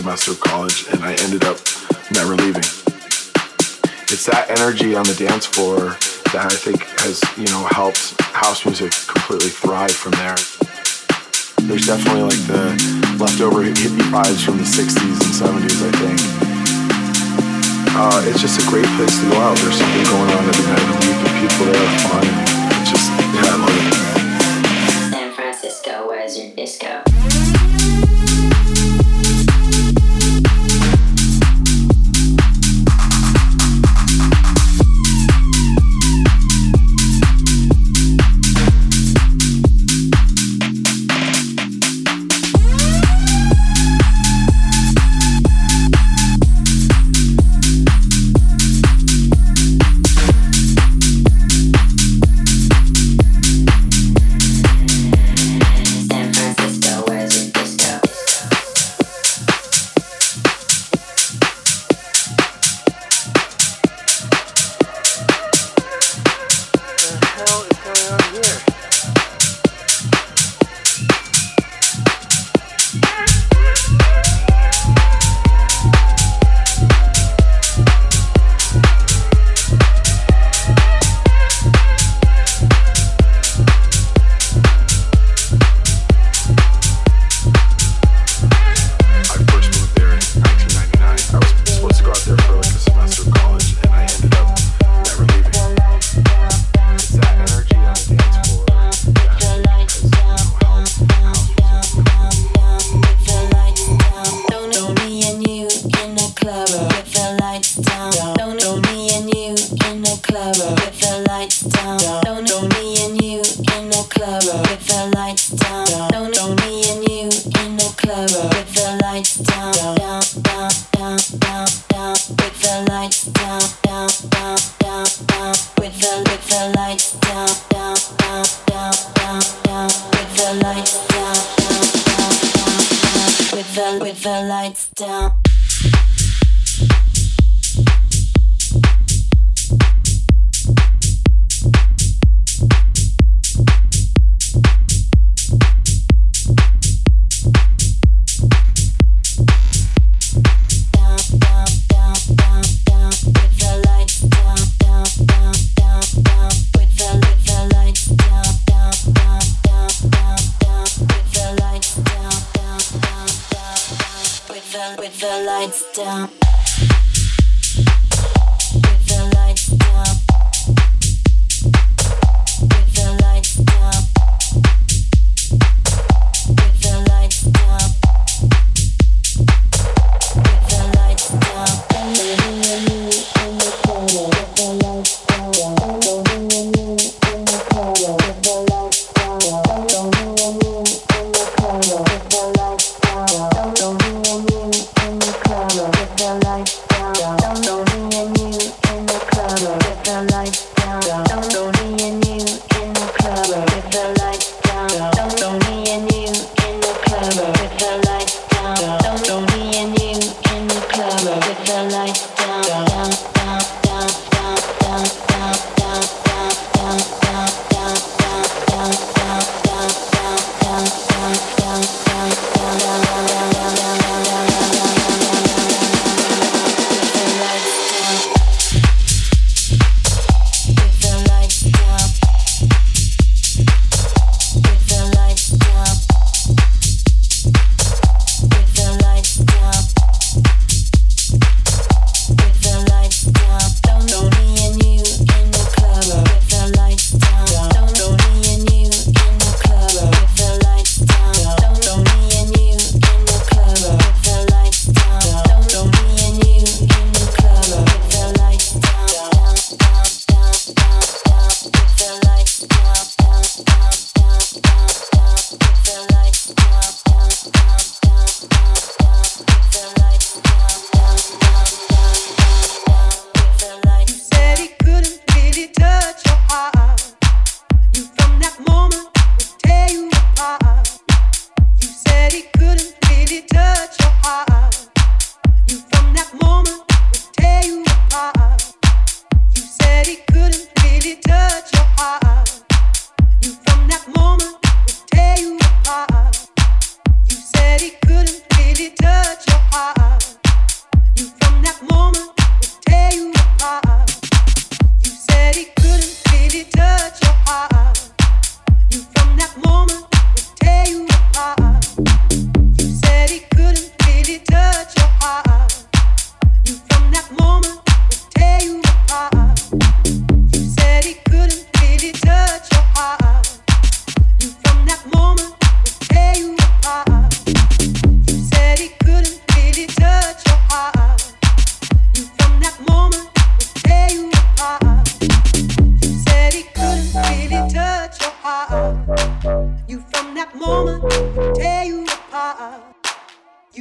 semester of college and I ended up never leaving. It's that energy on the dance floor that I think has, you know, helped house music completely thrive from there. There's definitely like the leftover hippie vibes from the 60s and 70s, I think. Uh, it's just a great place to go out. There's something going on every night. You meet the people there, fun. It's just, yeah, I love it. San Francisco, where's your disco?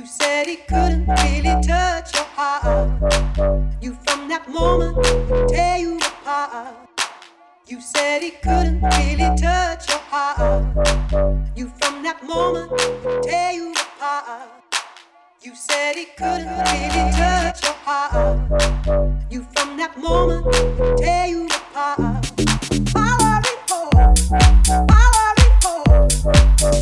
said he couldn't really touch your heart. You from that moment tear you apart. You said he couldn't really touch your heart. You from that moment tear you apart. You said he couldn't really touch your heart. You from that moment tear you apart. Valerie Paul, Valerie Paul.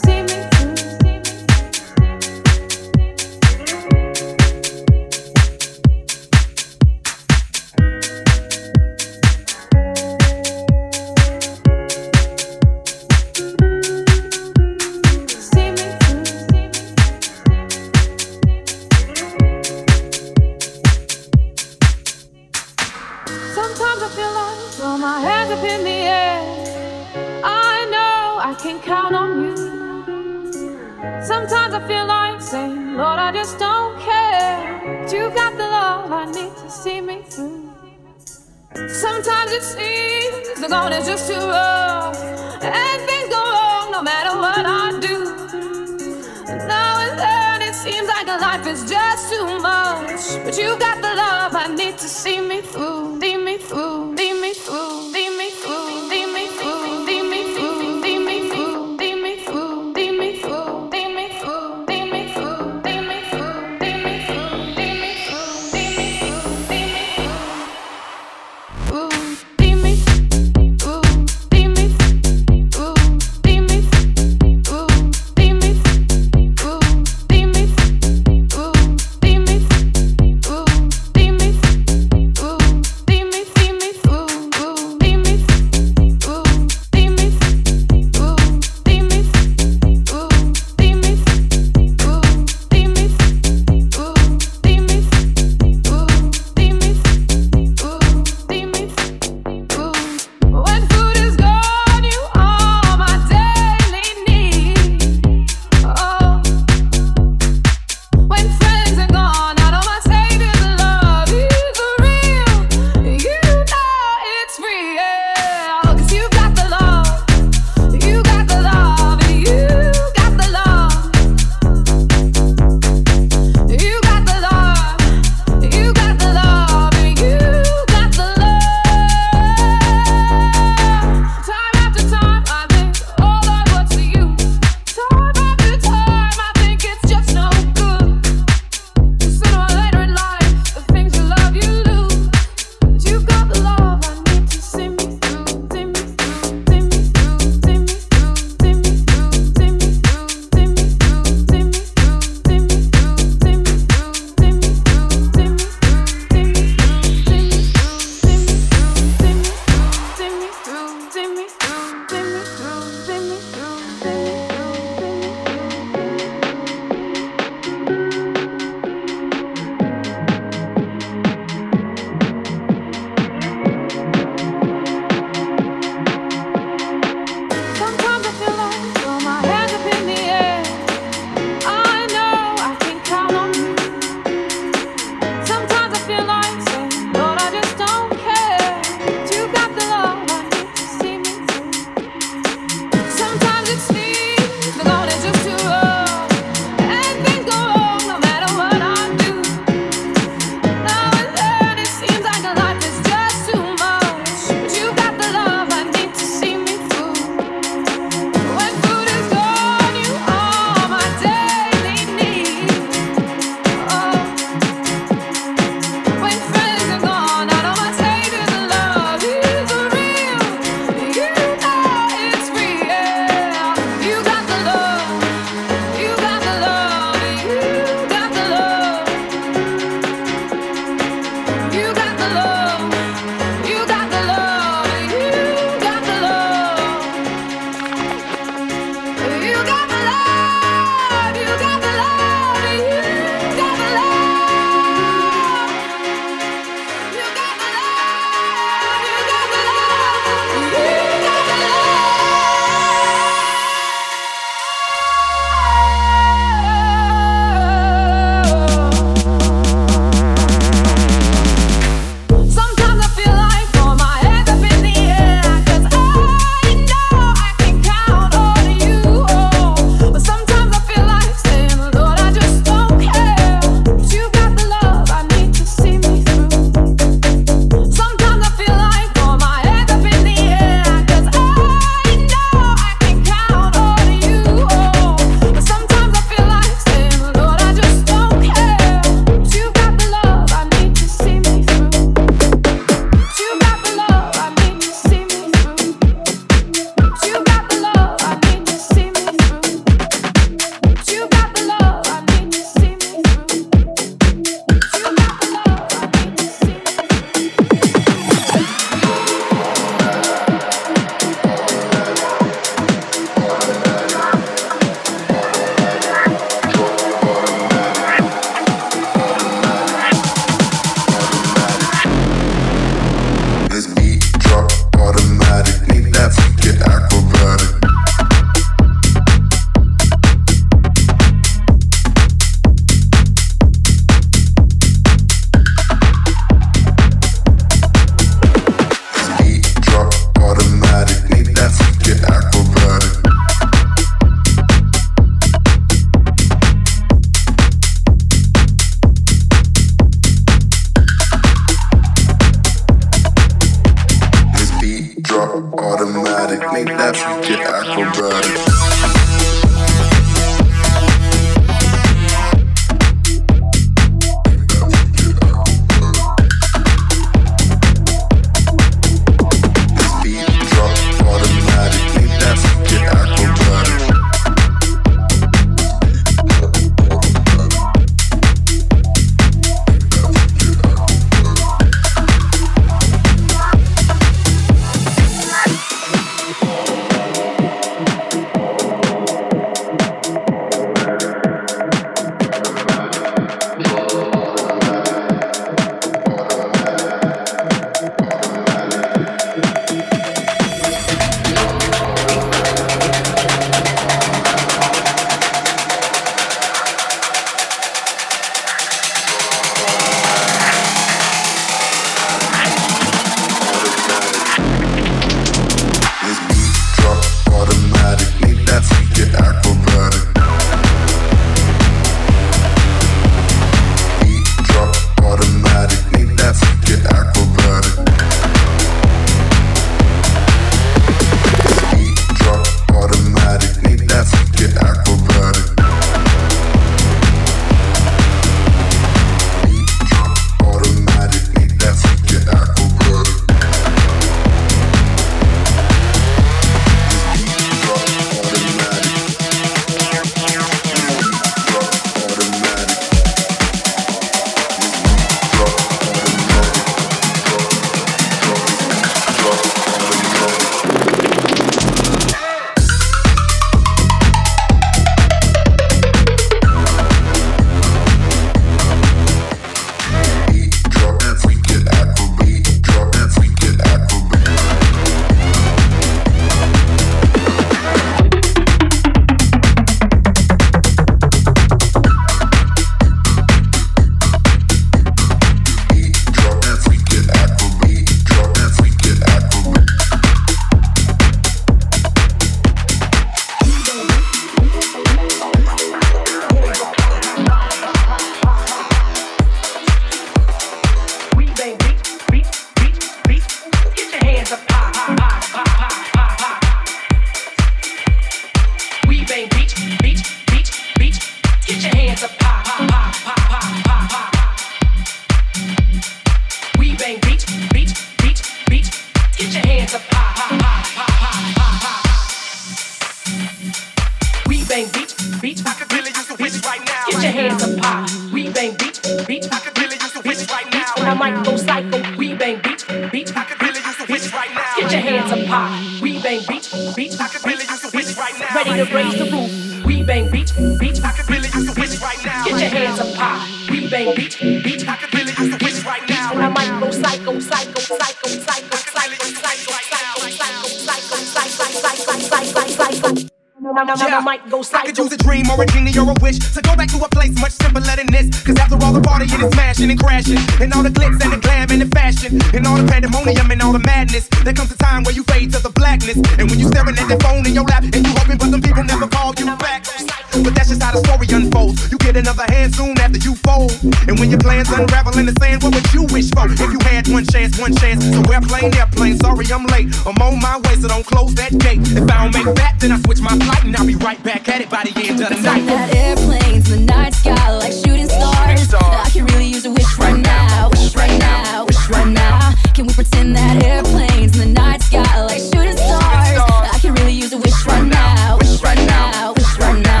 I might go I could use a dream or a genie or a wish to go back to a place much simpler than this. Cause after all the partying and smashing and crashing, and all the glitz and the glam and the fashion, and all the pandemonium and all the madness, there comes a time where you fade to the blackness. And when you're staring at that phone in your lap, and you hoping but some people never call you back. But that's just how the story unfolds. You get another hand soon after you fold. And when your plans unravel in the sand, what would you wish for? If you had one chance, one chance. So airplane, airplane, sorry I'm late. I'm on my way, so don't close that gate. If I don't make that, then I switch my flight and I'll be right back at it by the end of the night. That airplanes, in the night sky like shooting stars. I can really use a wish right now, wish right now, wish right now. Can we pretend that airplanes, in the night sky like shooting stars? I can really use a wish right now, wish right now, wish right now.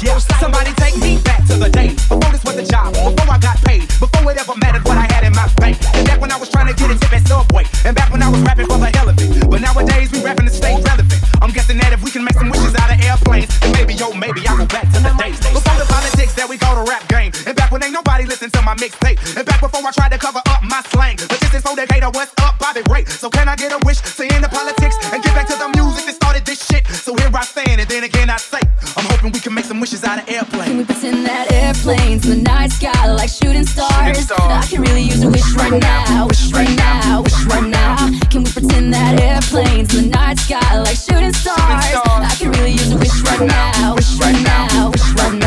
Somebody take me back to the day before this was a job, before I got paid, before it ever mattered what I had in my bank. And back when I was trying to get a Subway, and back when I was rapping for the hell of it. But nowadays we rapping to stay relevant. I'm guessing that if we can make some wishes out of airplanes, then maybe yo, maybe I go back to the days before the politics that we call the rap game. And back when ain't nobody to my mixtape. And back before I tried to cover up my slang. But what's up, Bobby Ray? So can I get a wish to end the politics and get back to the music that started this shit? So here I stand, and then again I say, hoping we can make some wishes out of airplanes. Can we pretend that airplanes, in the night sky like shooting stars? I can really use a wish right now, wish right now, wish right now. Can we pretend that airplanes, in the night sky like shooting stars? I can really use a wish right now, wish right now, wish right now.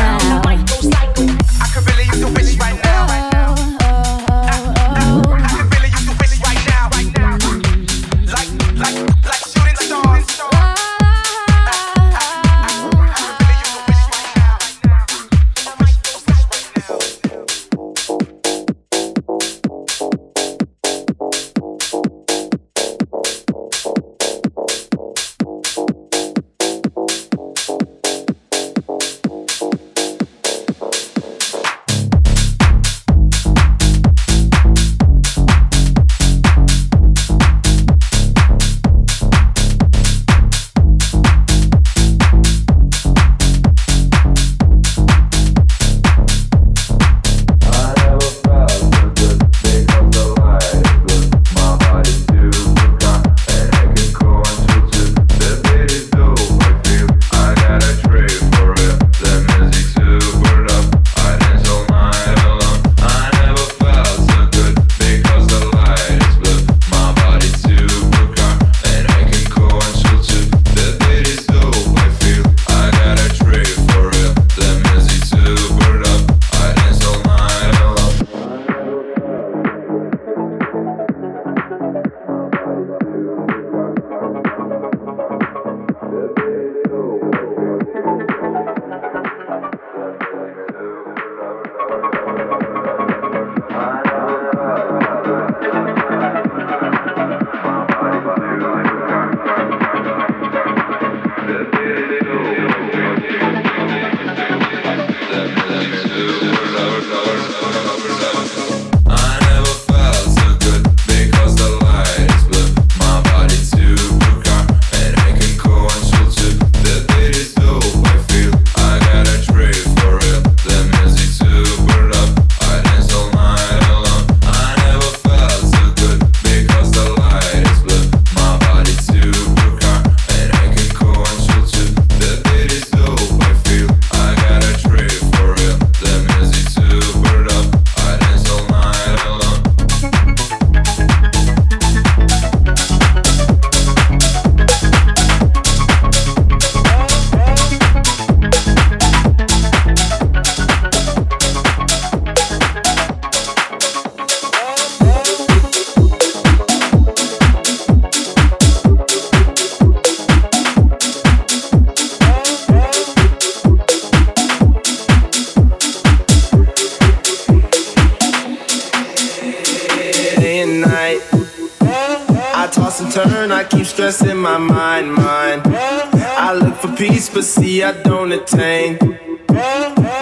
I don't attain.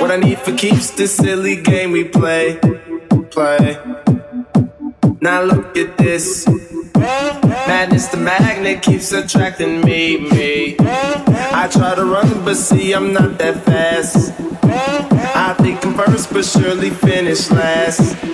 What I need for keeps this silly game we play. Play. Now look at this. Madness the magnet keeps attracting me, me. I try to run, but see, I'm not that fast. I think I'm first, but surely finish last.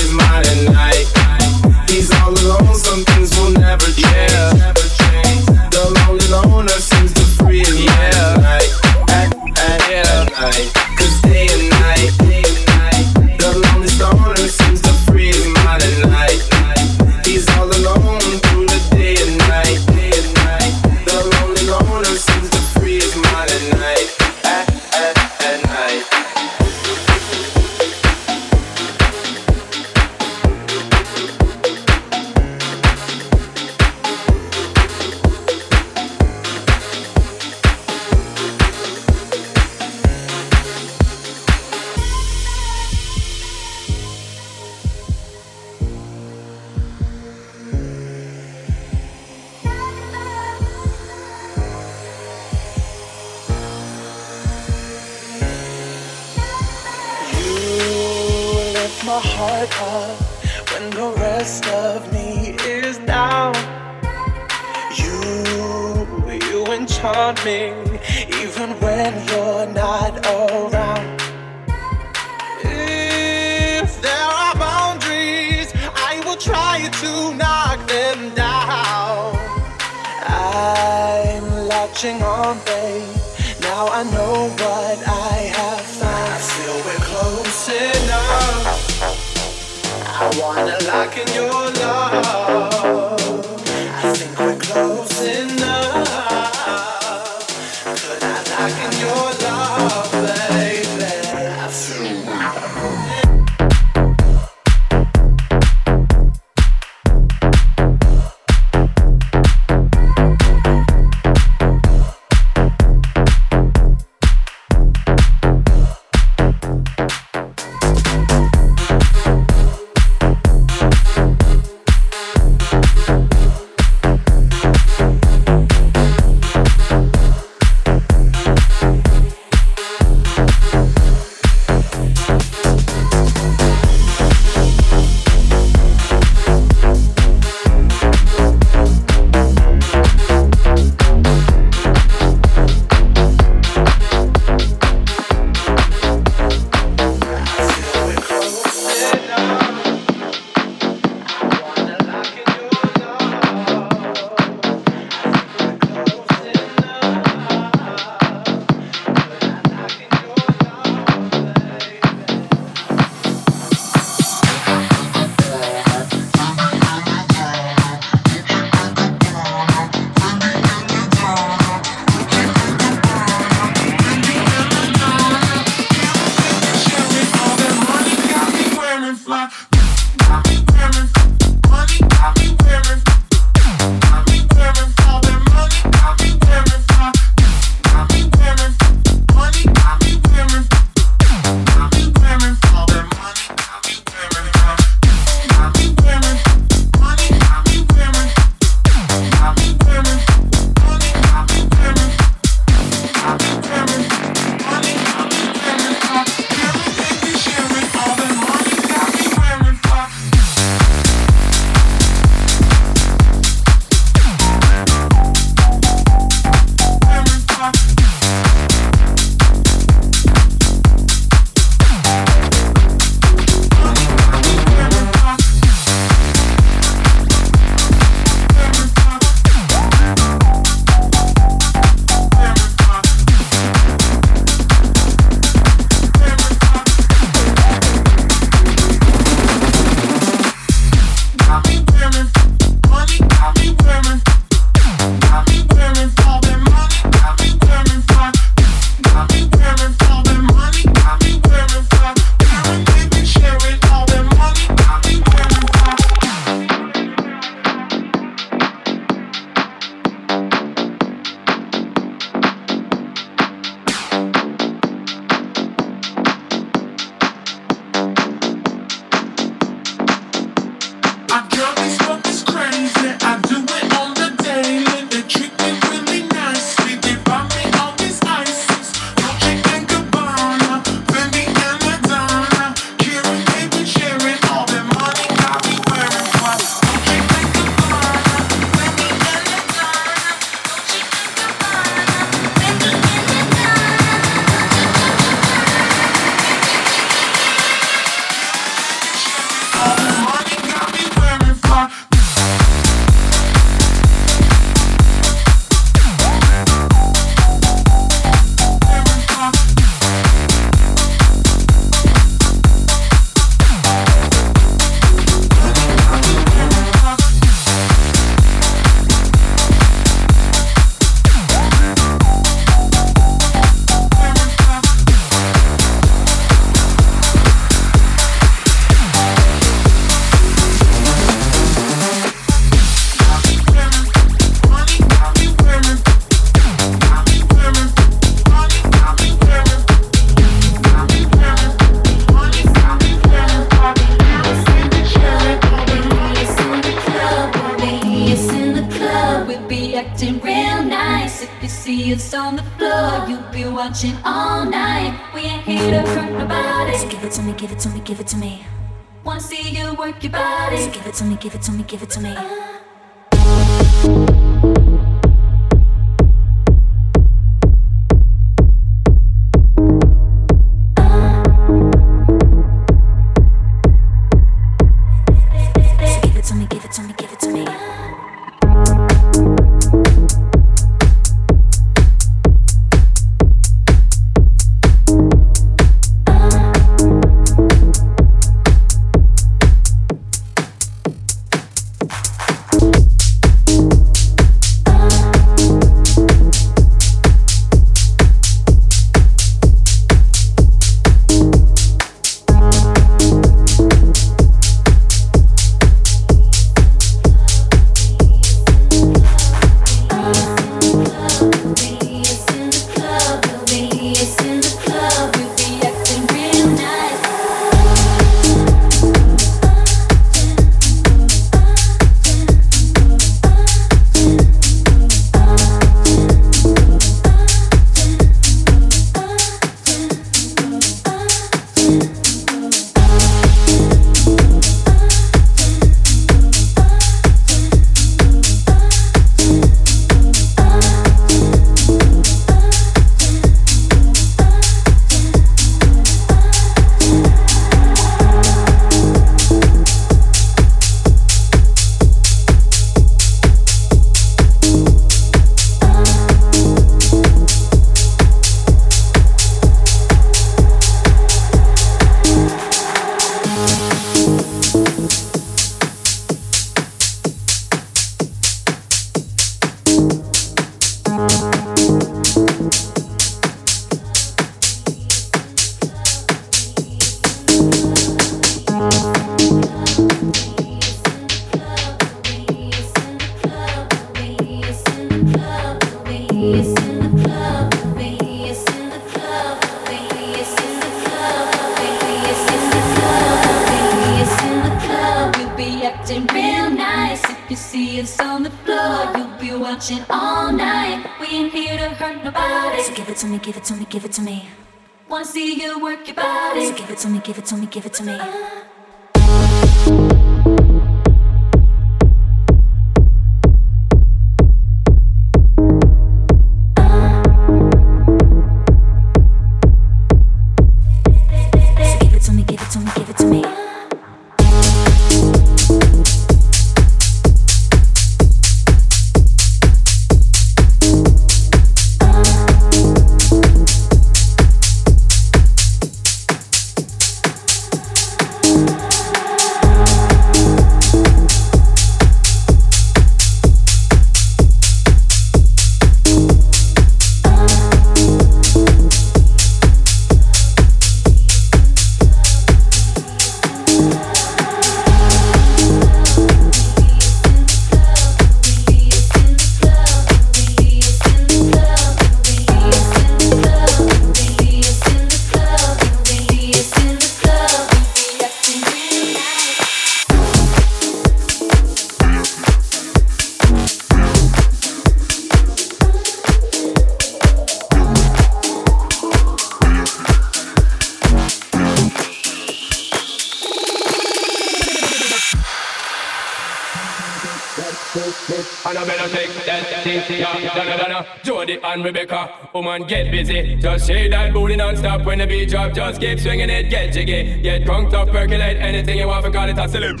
get busy. Just shake that booty non-stop when the beat drop. Just keep swinging it, get jiggy. Get drunk, up, percolate anything you want, for call it a salute.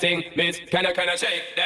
Thing, miss. Kinda kinda shake that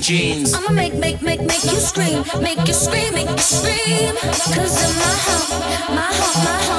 jeans. I'ma make, make, make, make you scream, make you scream, make you scream. Cause in my heart, my heart, my heart.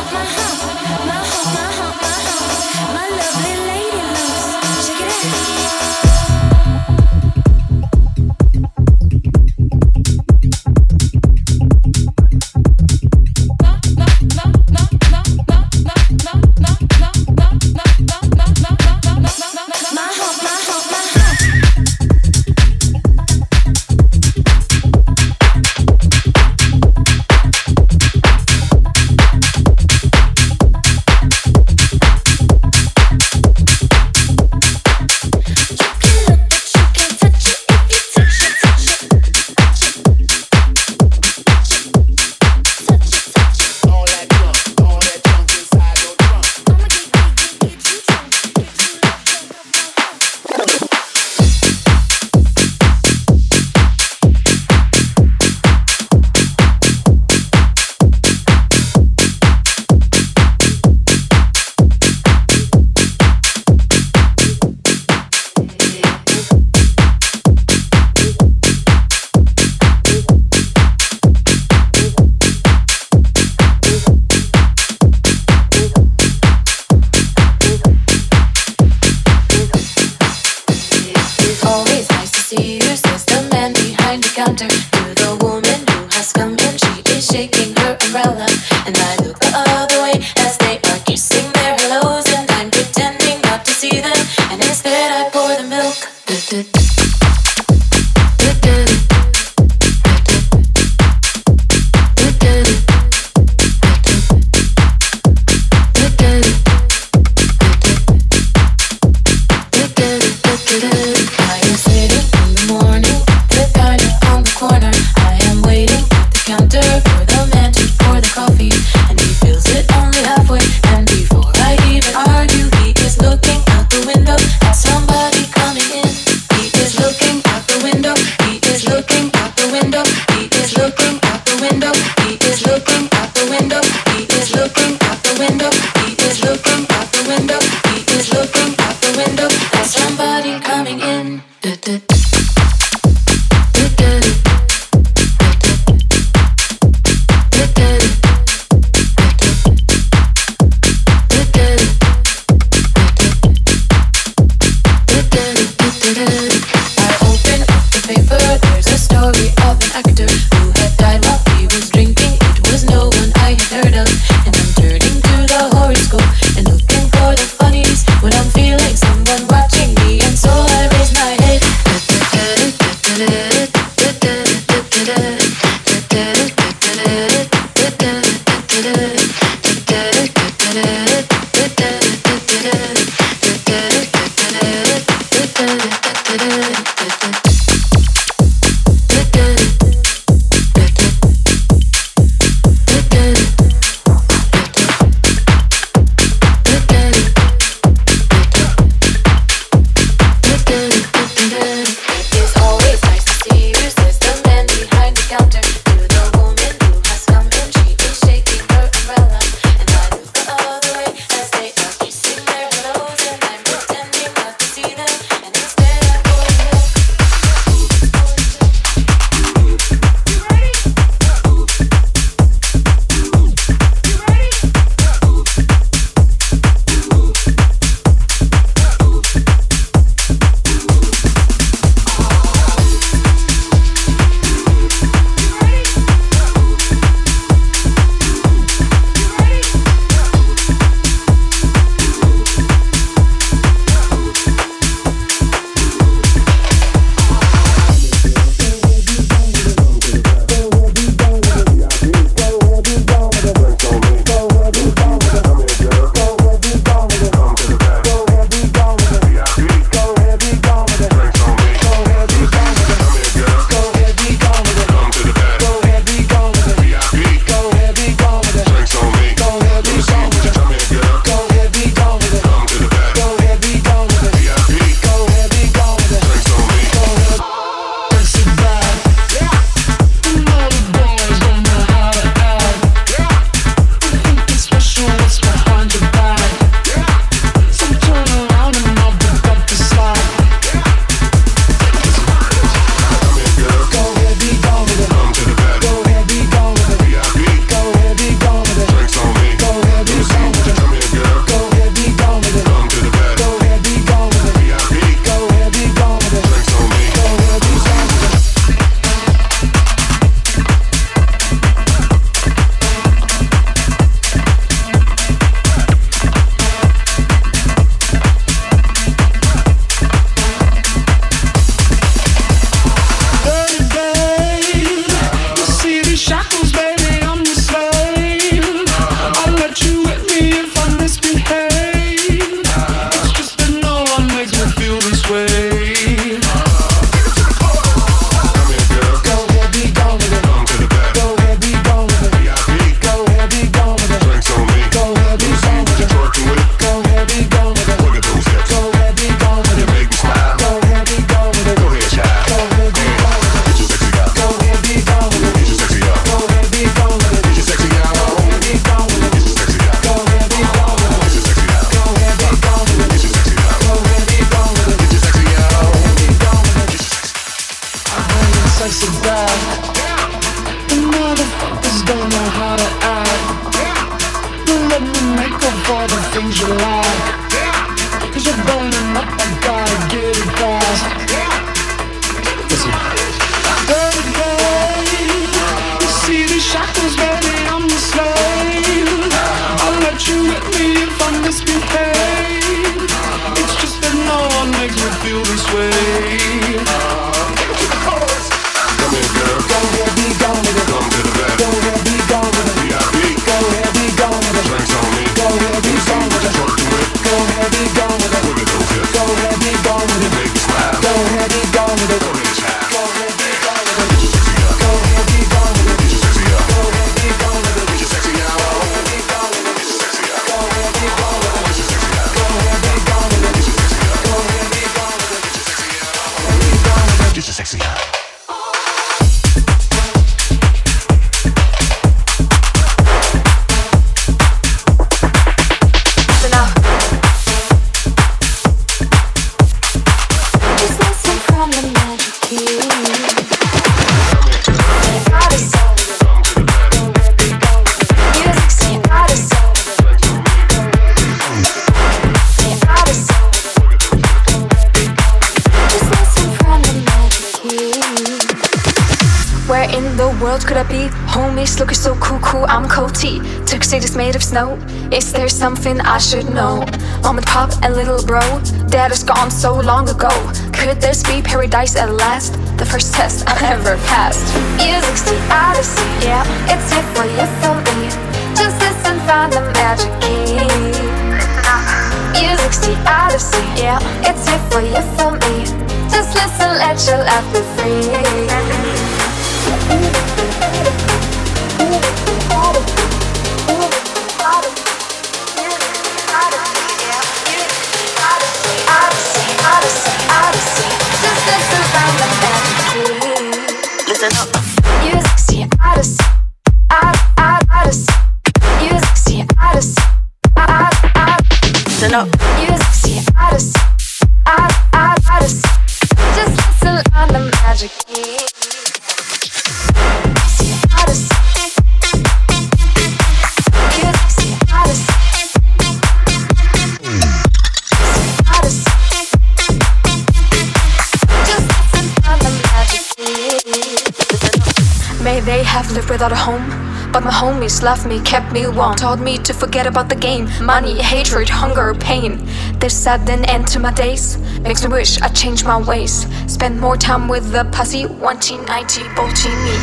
me one taught me to forget about the game money, hatred, hunger, pain. This sudden end to my days makes me wish I changed my ways. Spend more time with the pussy, wanting 90 bolting me.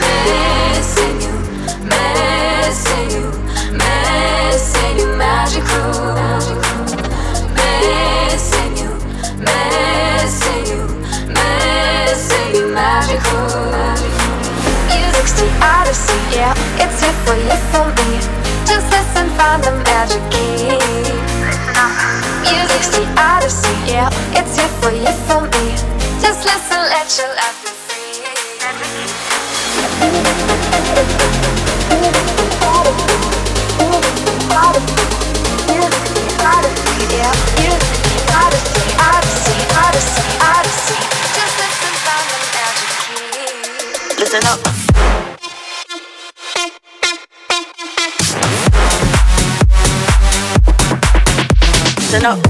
Missing you, missing you, missing you, magical. Missing you, missing you, missing you, magical the odyssey, yeah. It's here for you, for me. Just listen, find the magic key. Music's the odyssey, yeah. It's here for you, for me. Just listen, let your love be free. Yeah, music, odyssey, odyssey, odyssey, odyssey. Just listen, find the magic key. Listen up. listen up.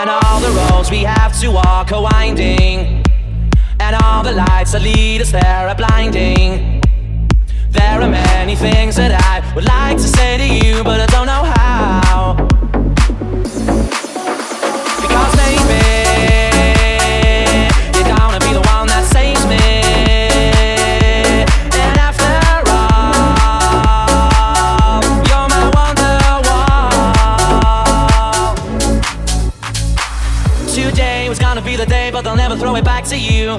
And all the roads we have to walk are winding. And all the lights that lead us there are blinding. There are many things that I would like to say to you, but I don't know how. Because maybe. back to you.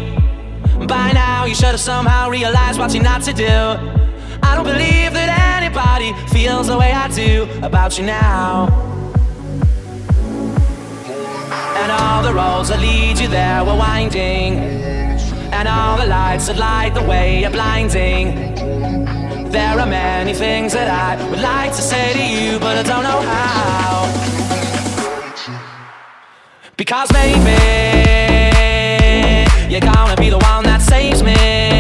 By now, you should have somehow realized what you're not to do. I don't believe that anybody feels the way I do about you now. And all the roads that lead you there were winding. And all the lights that light the way are blinding. There are many things that I would like to say to you, but I don't know how. Because maybe. You're gonna be the one that saves me.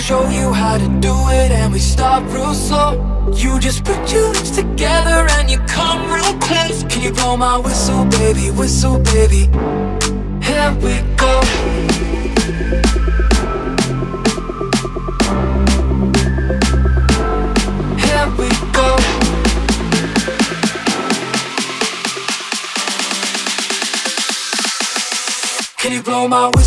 gonna show you how to do it and we start real slow. You just put your lips together and you come real close. Can you blow my whistle, baby, whistle, baby? Here we go. Here we go. Can you blow my whistle?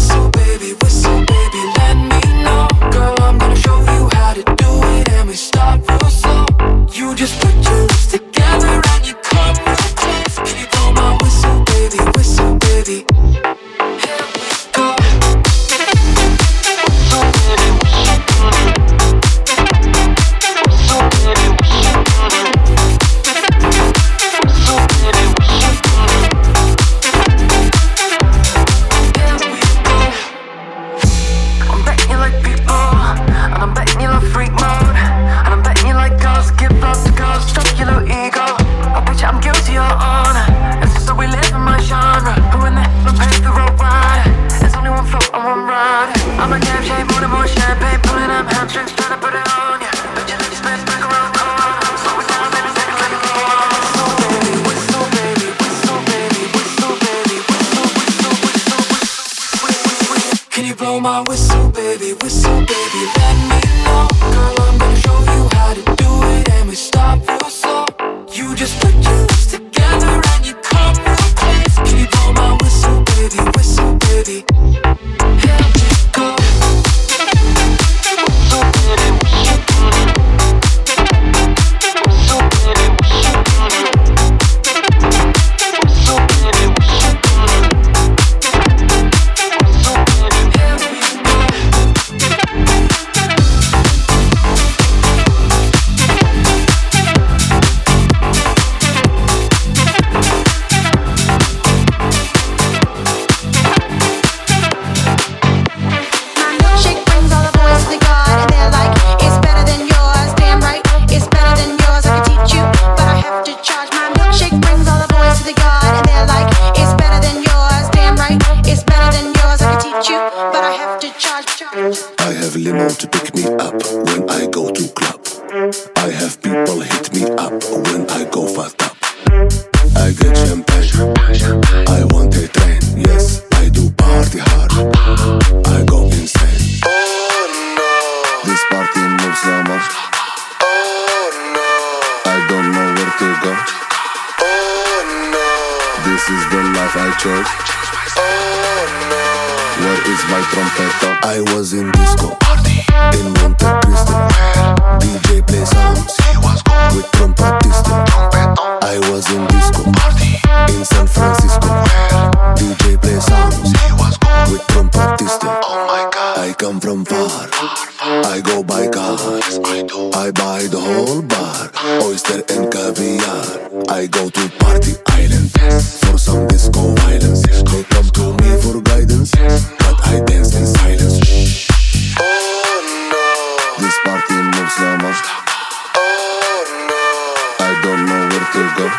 go.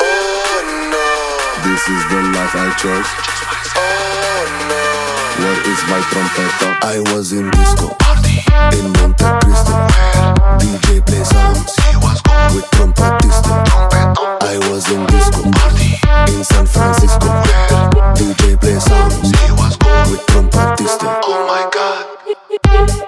Oh no. This is the life I chose. Oh no. Where is my trompeta? I was in disco. Party. In Monte Cristo. DJ play songs. He was good With trompetista. I was in disco. Party. In San Francisco. Where? DJ play songs. He was good With trompetista. Oh my god.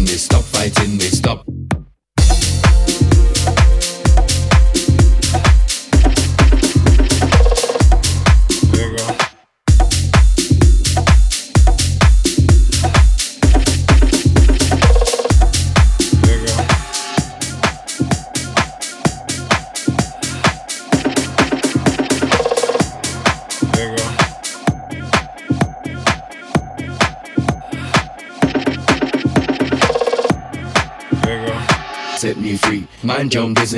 me, stop fighting me.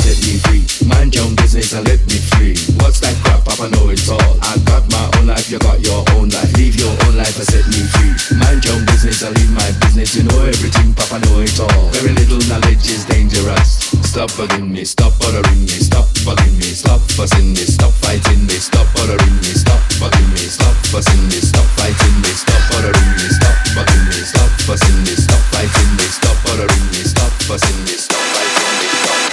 Set me free, mind your business and let me free. What's that crap? Papa know it all. I got my own life, you got your own life. Live your own life and set me free. Mind your business and leave my business. You know everything, Papa know it all. Very little knowledge is dangerous. Stop bugging me, stop bothering me, stop fighting me, stop bothering me, stop bugging me, stop fussing me, stop fighting me, stop bothering me, stop bugging me, stop fussing me, stop fighting me, stop bothering me, stop fussing me, stop fighting me, stop.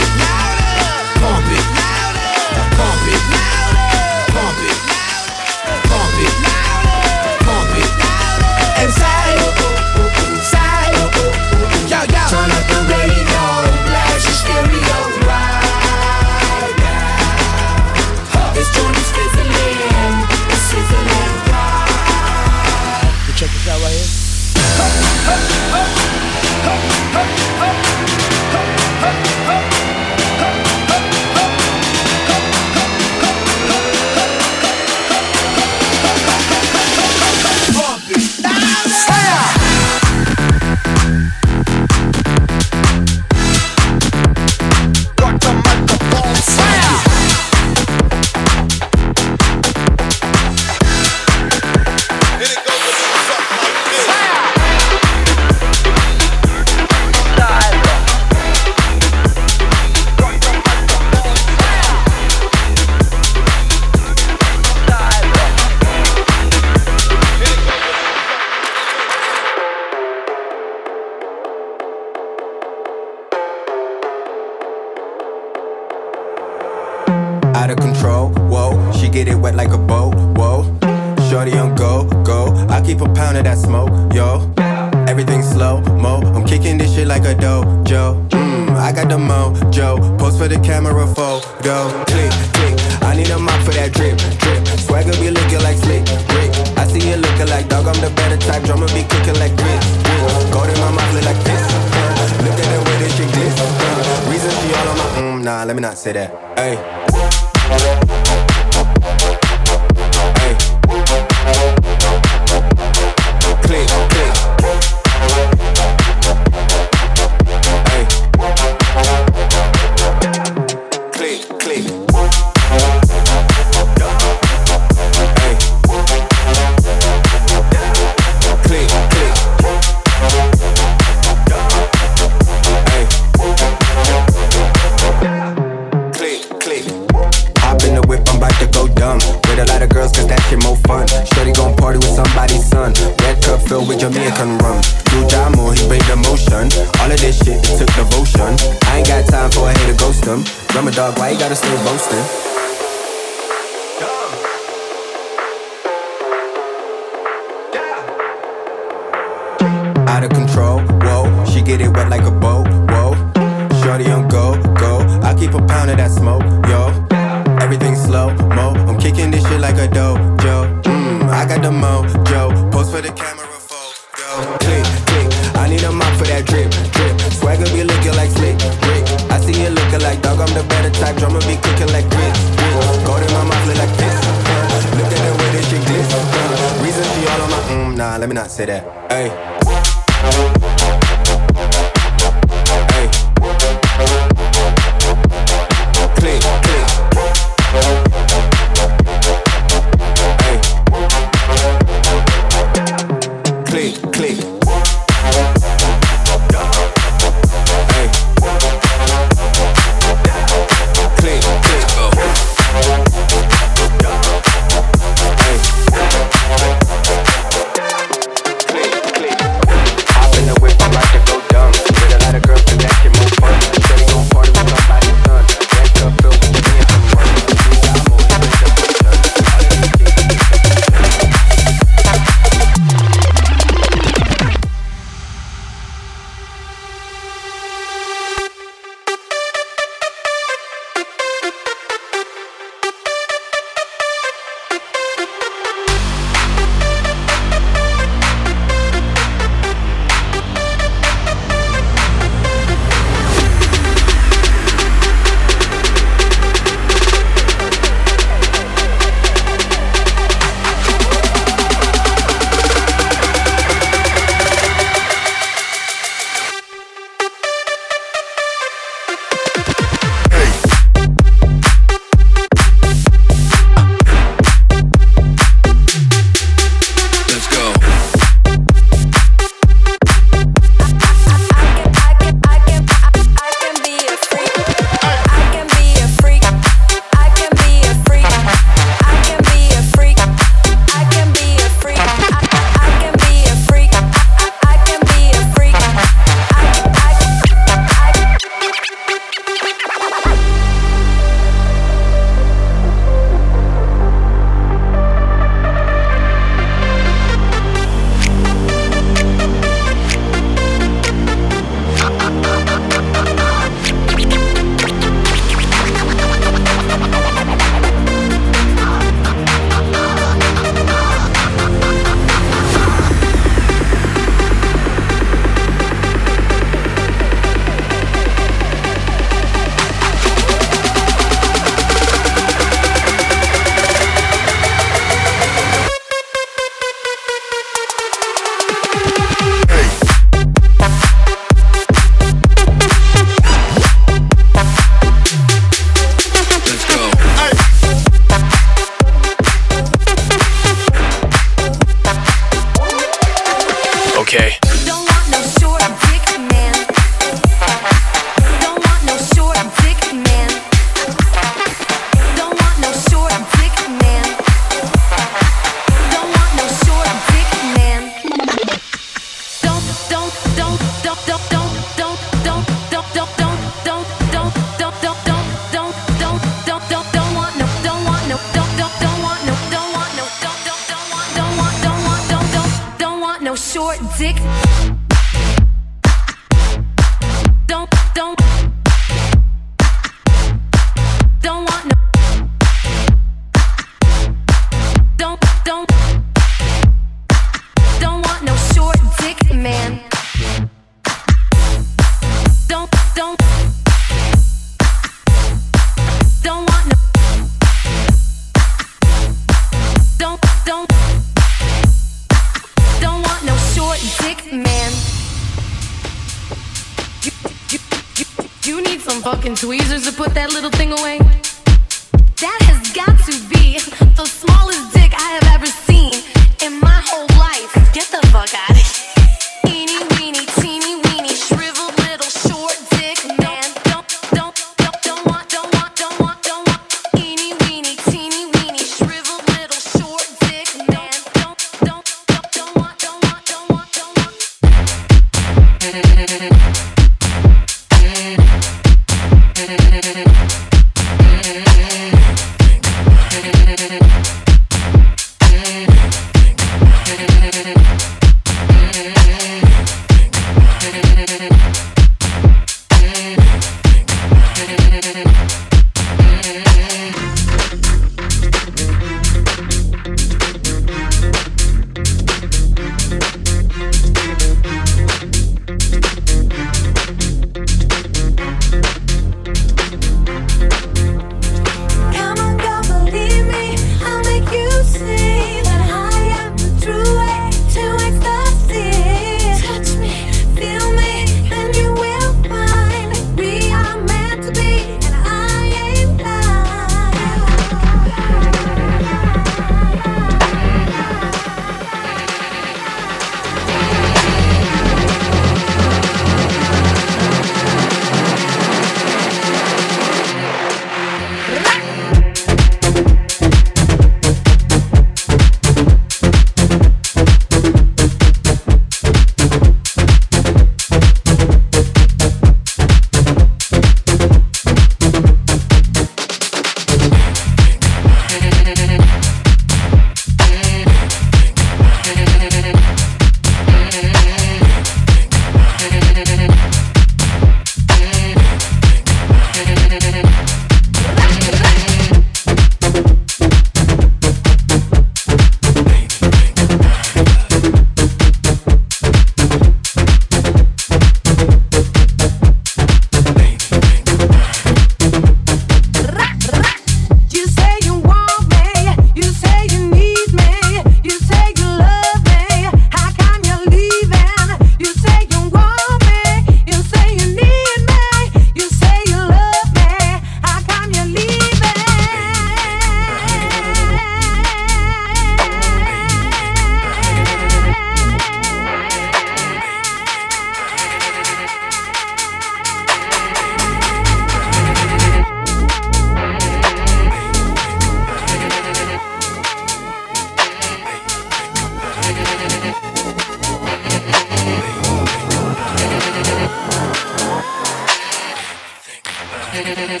Think about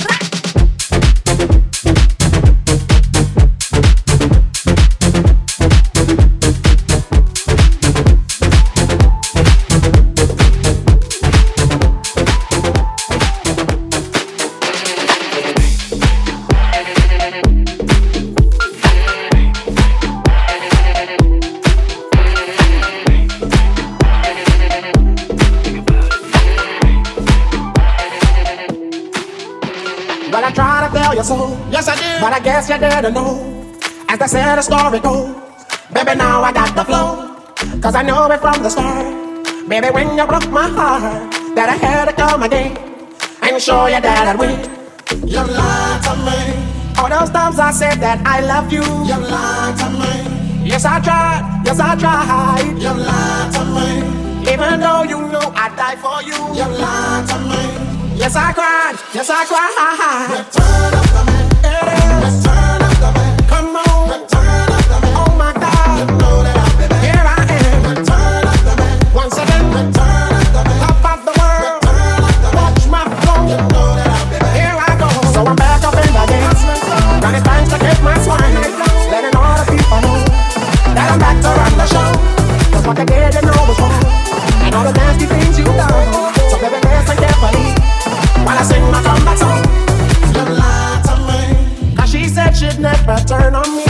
it. story goes. Baby, now I got the flow. Cause I know it from the start. Baby, when you broke my heart, that I had to come again. And show you that I'd win. You lied to me. All those times I said that I love you. You lied to me. Yes, I tried. Yes, I tried. You lied to me. Even though you know I died for you. You lied to me. Yes, I cried. Yes, I cried. You turned turn on me.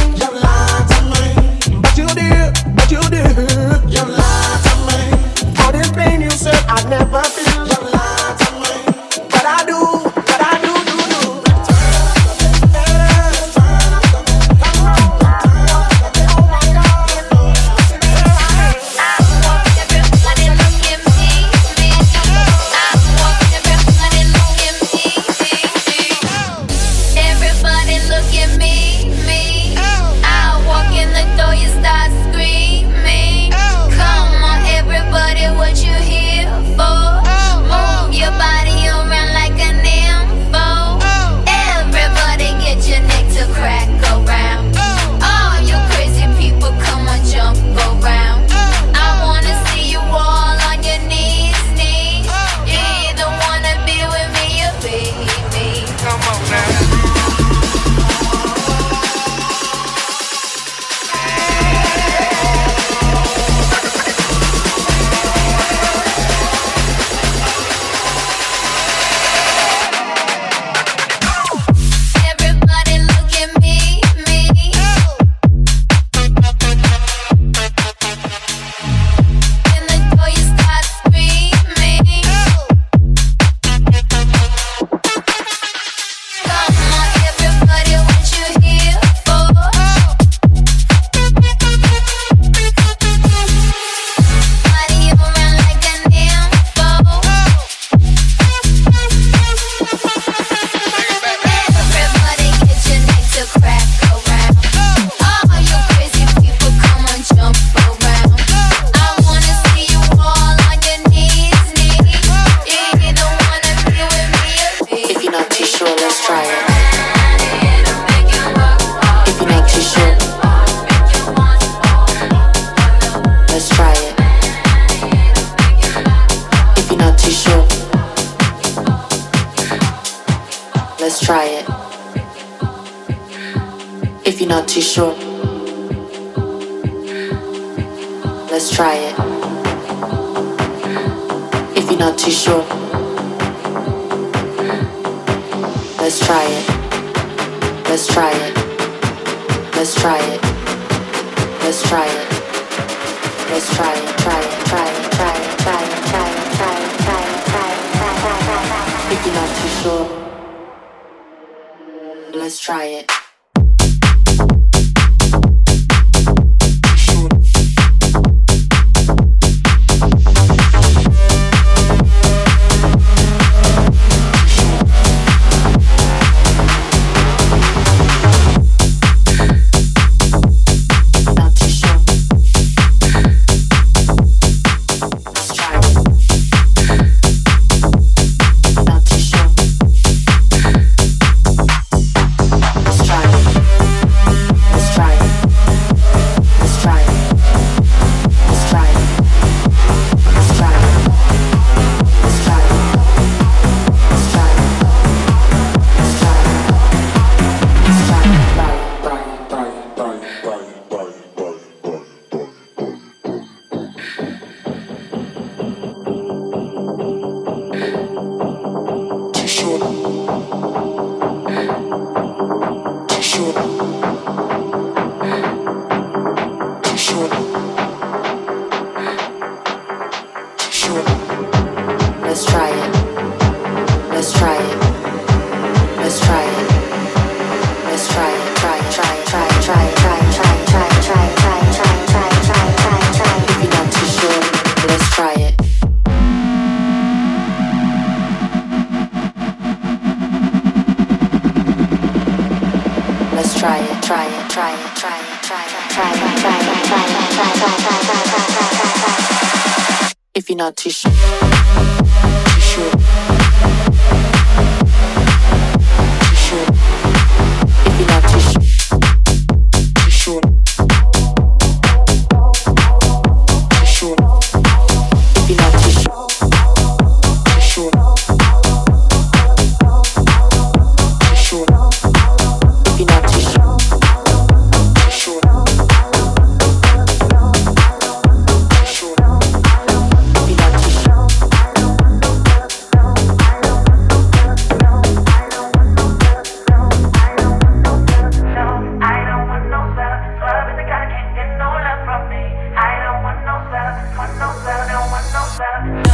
that.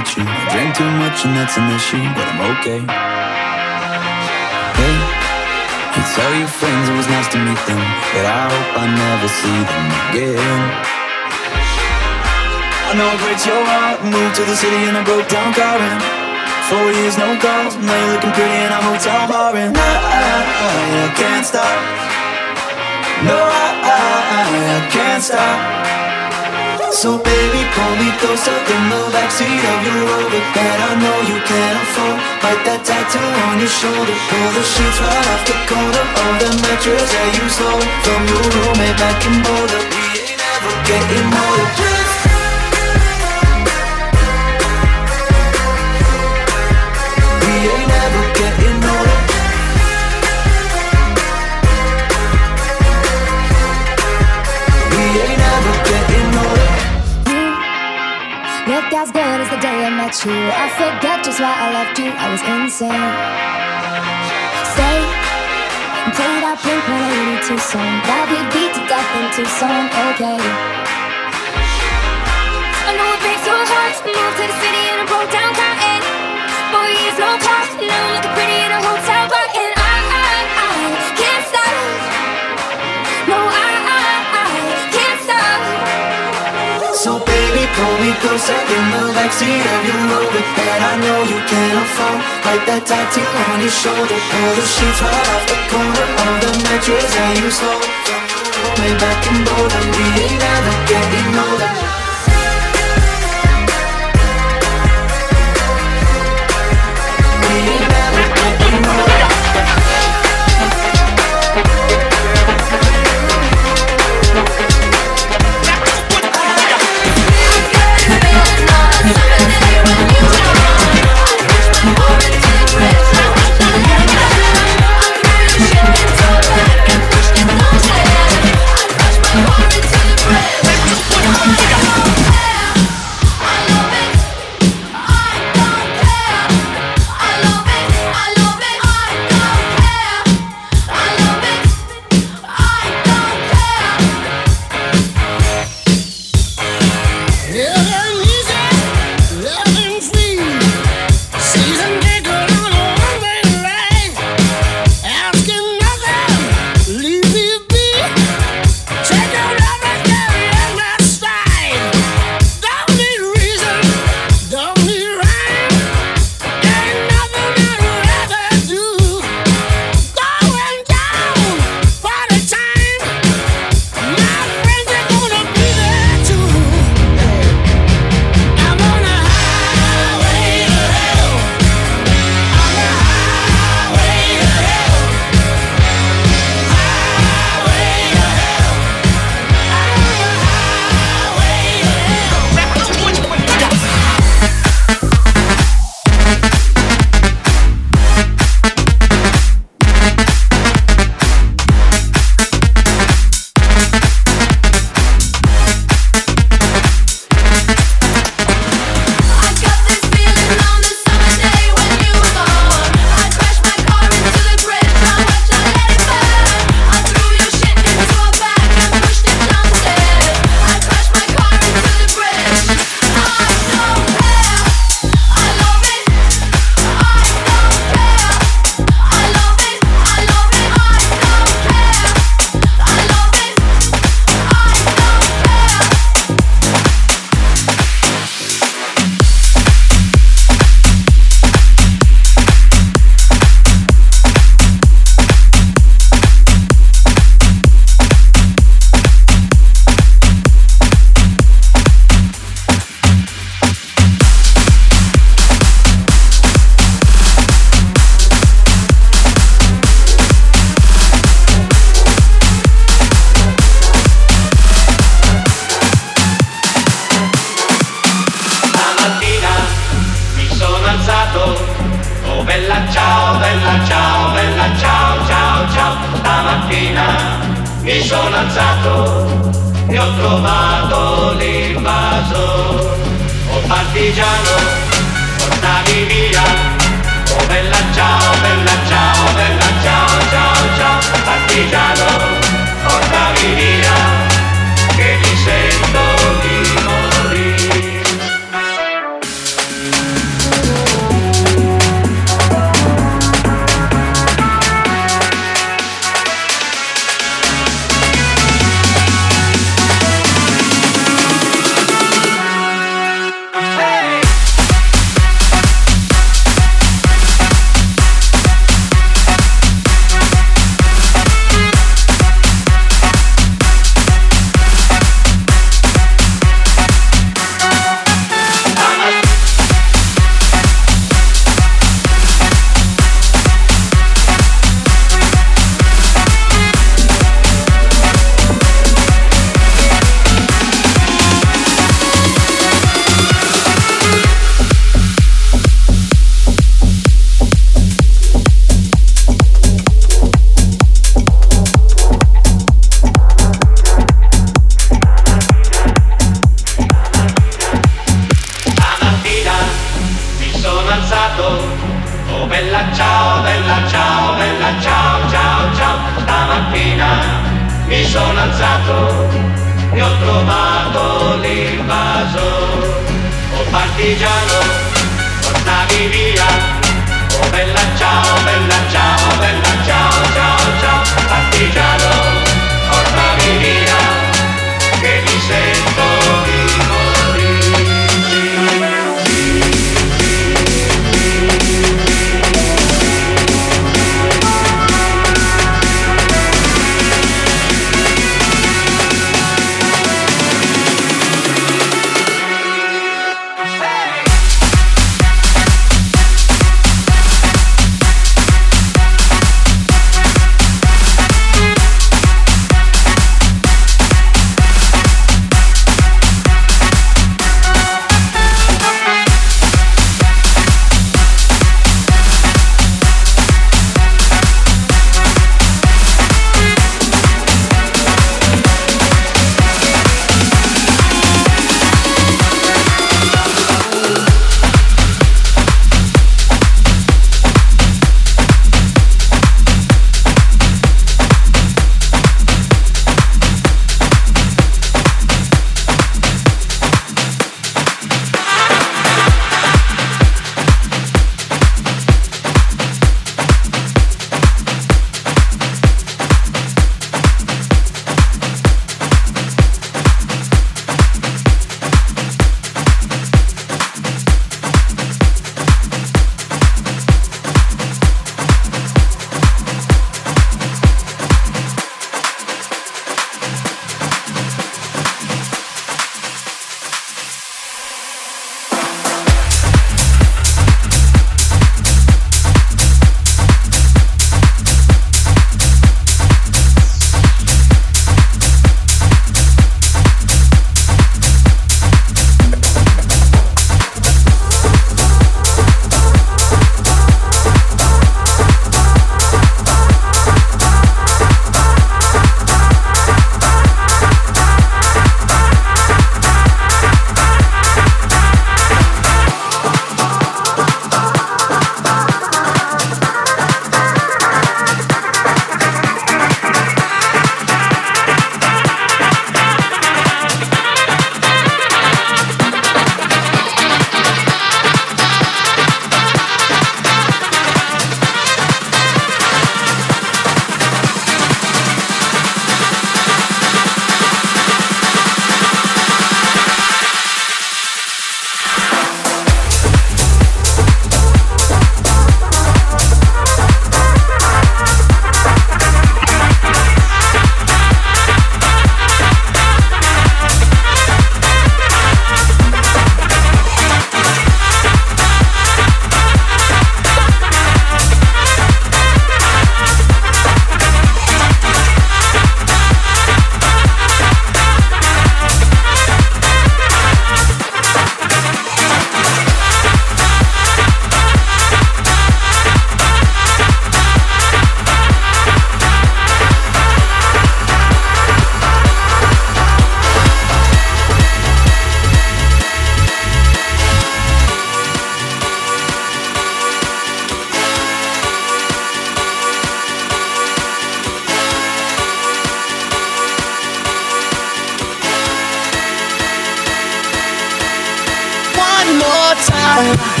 Time.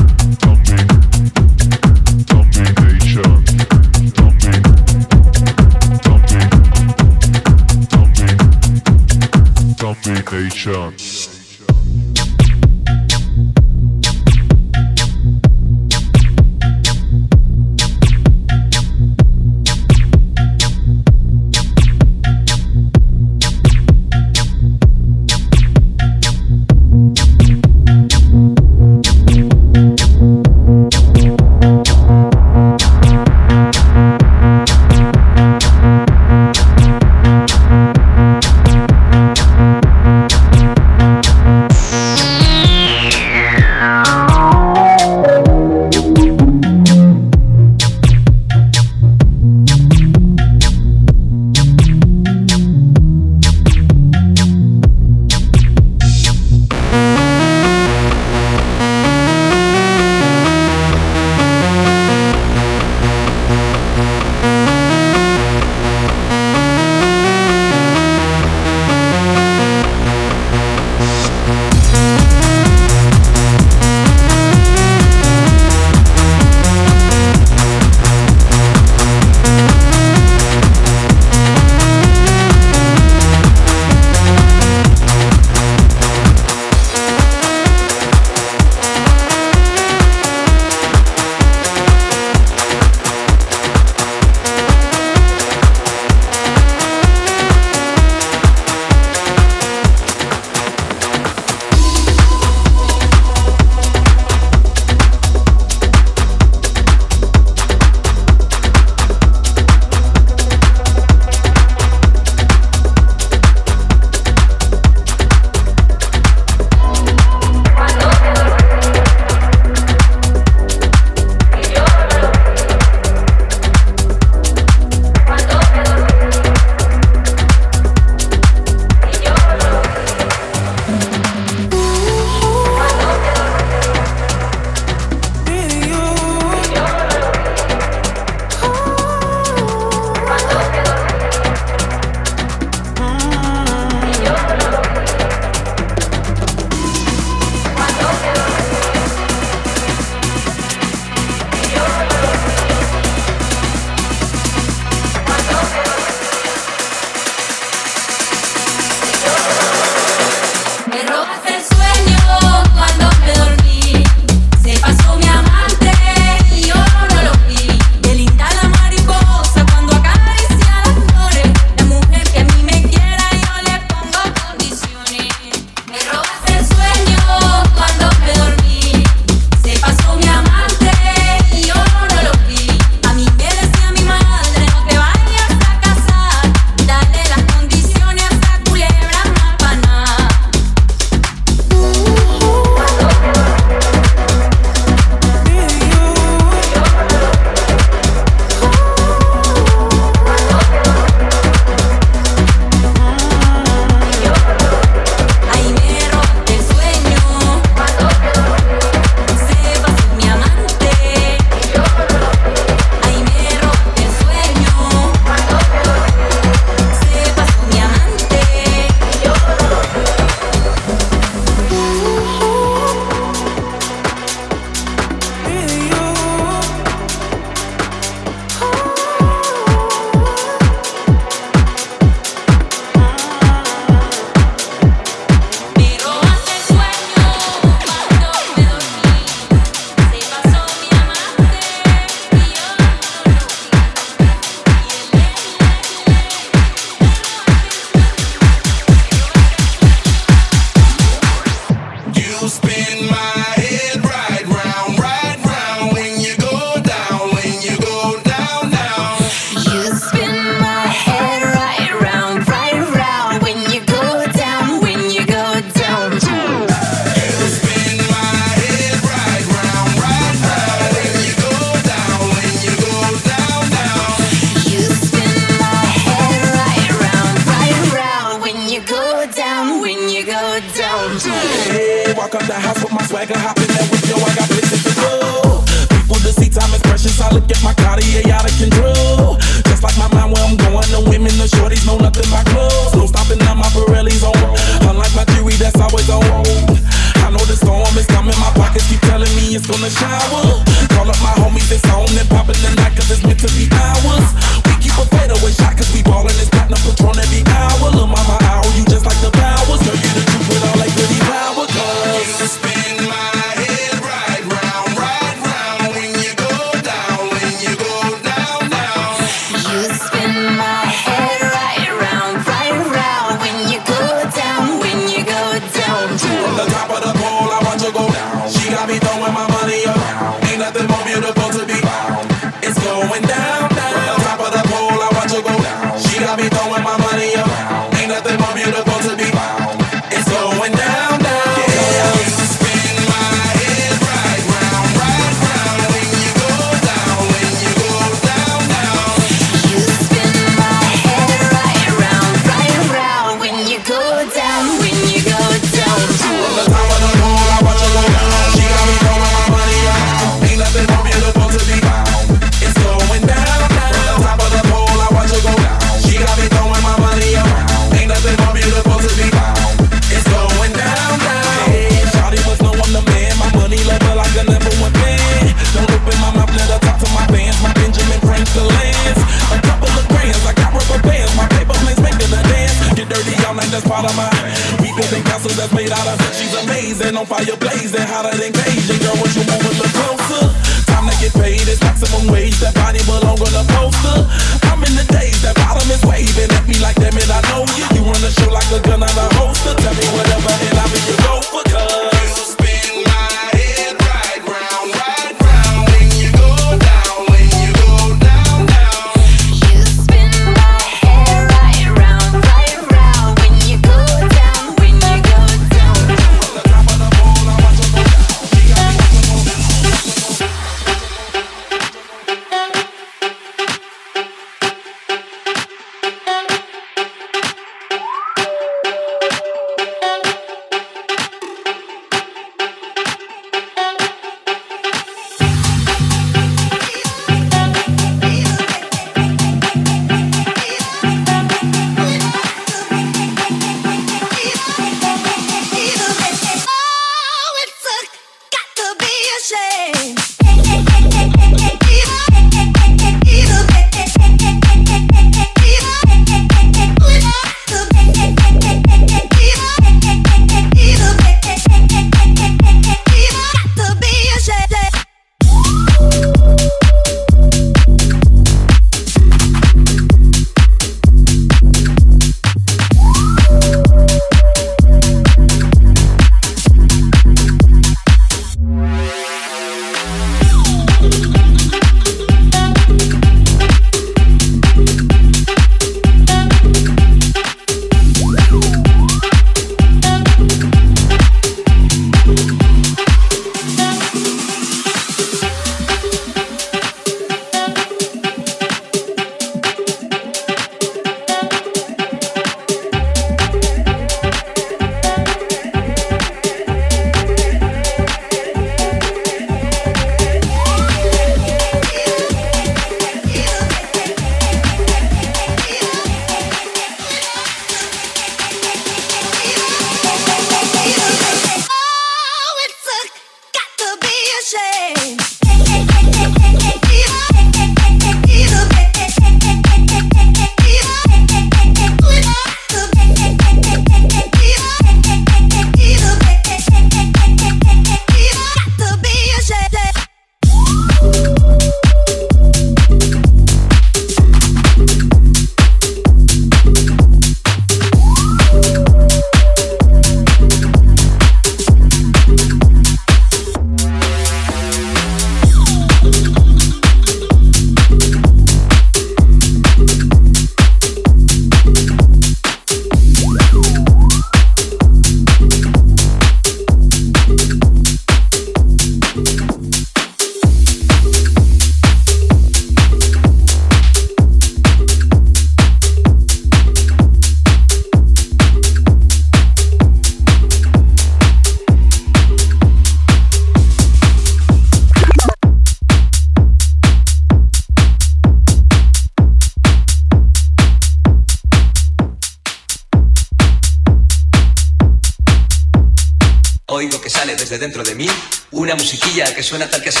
Desde dentro de mí una musiquilla que suena tal que.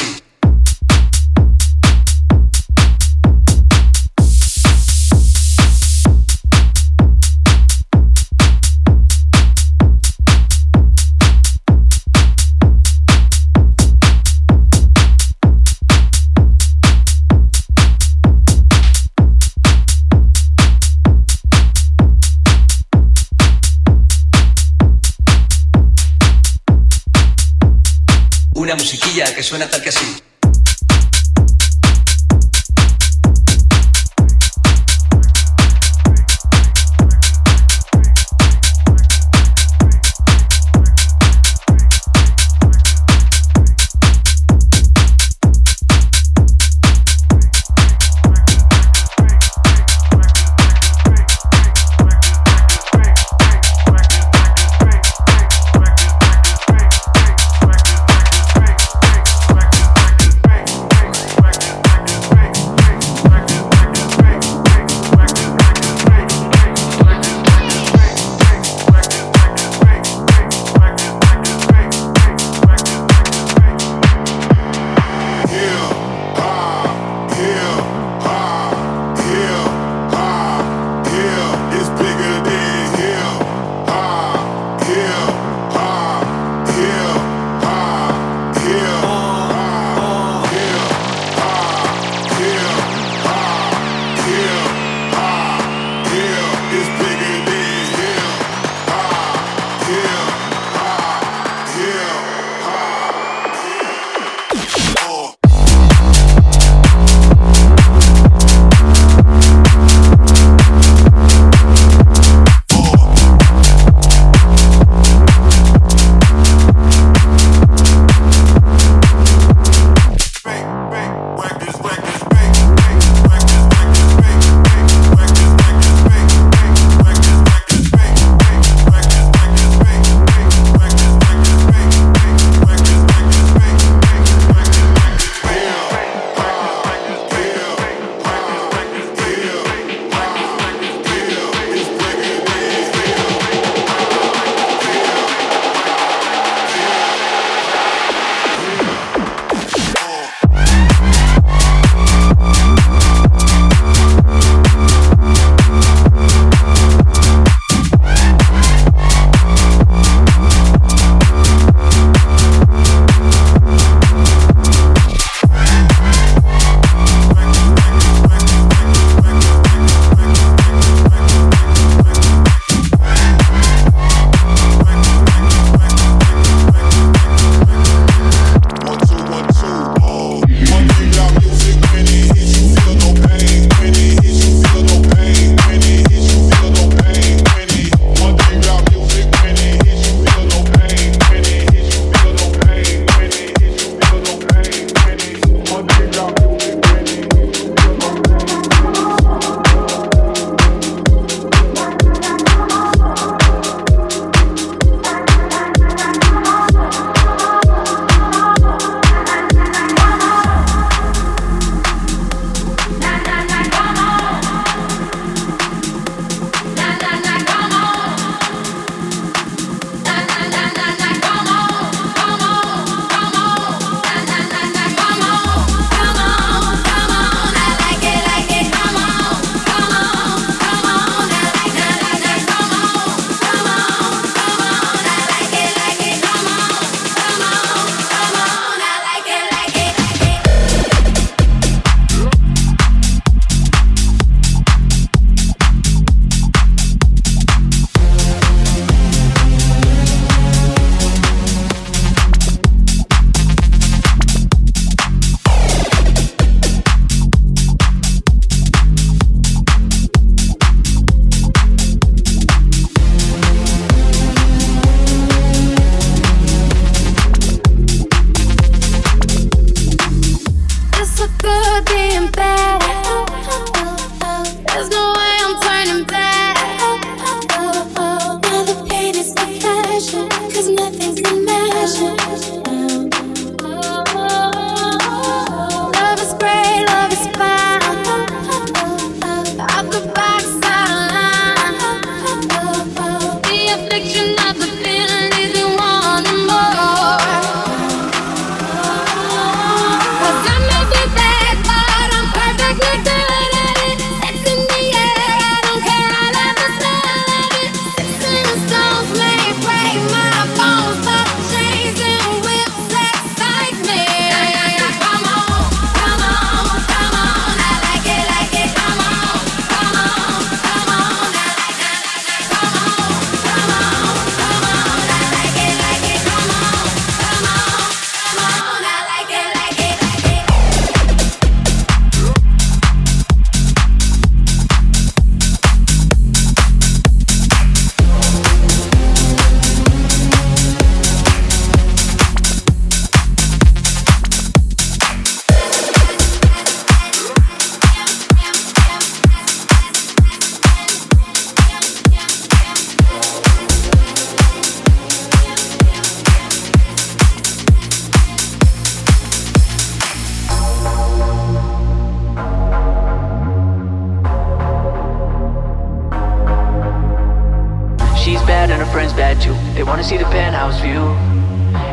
Wanna see the penthouse view.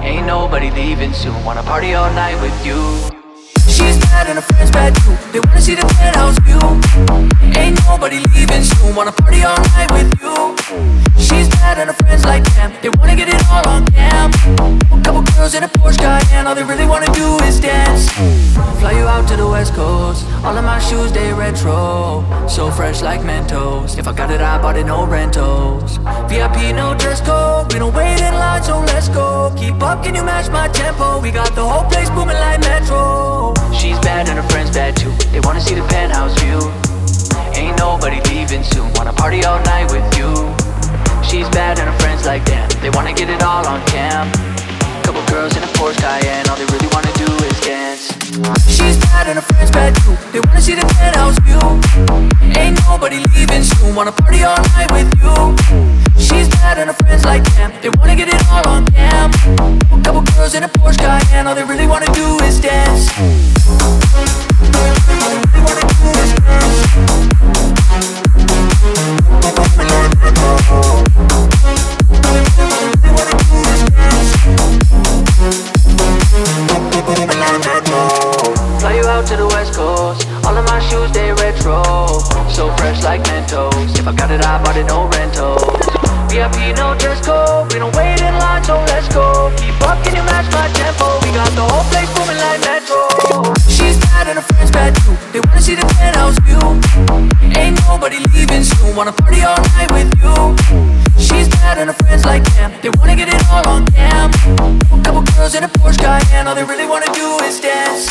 Ain't nobody leaving soon. Wanna party all night with you. Bad and her friends bad too. They wanna see the penthouse view. Ain't nobody leaving soon. Wanna party all night with you. She's bad and her friends like them. They wanna get it all on cam. A couple girls in a Porsche Cayenne. All they really wanna do is dance. Fly you out to the west coast. All of my shoes they retro. So fresh like Mentos. If I got it, I bought it, no rentals. VIP, no dress code. We don't wait in line, so let's go. Keep up, can you match my tempo? We got the whole place booming like Metro. She's bad and her friends bad too. They wanna see the penthouse view. Ain't nobody leaving soon. Wanna party all night with you. She's bad and her friends like damn. They wanna get it all on cam. Couple girls in a Porsche Cayenne. All they really wanna do is dance. She's bad and her friends bad too. They wanna see the penthouse view. Ain't nobody leaving soon. Wanna party all night with you. She's bad and her friends like damn. They wanna get it all on cam. A couple girls in a Porsche Cayenne. All they really wanna do is dance they wanna do is dance. Fly you out to the west coast. All of my shoes they retro. So fresh like Mentos. If I got it, I bought it, no rentals. VIP, no dress code. We don't wait in line, so let's go. Keep up, can you match my tempo? We got the whole place booming like Metro. She's bad and her friends bad too. They wanna see the penthouse view. Ain't nobody leaving soon. Wanna party all night with you. She's bad and her friends like them. They wanna get it all on cam. A couple girls in a Porsche Cayenne. All they really wanna do is dance.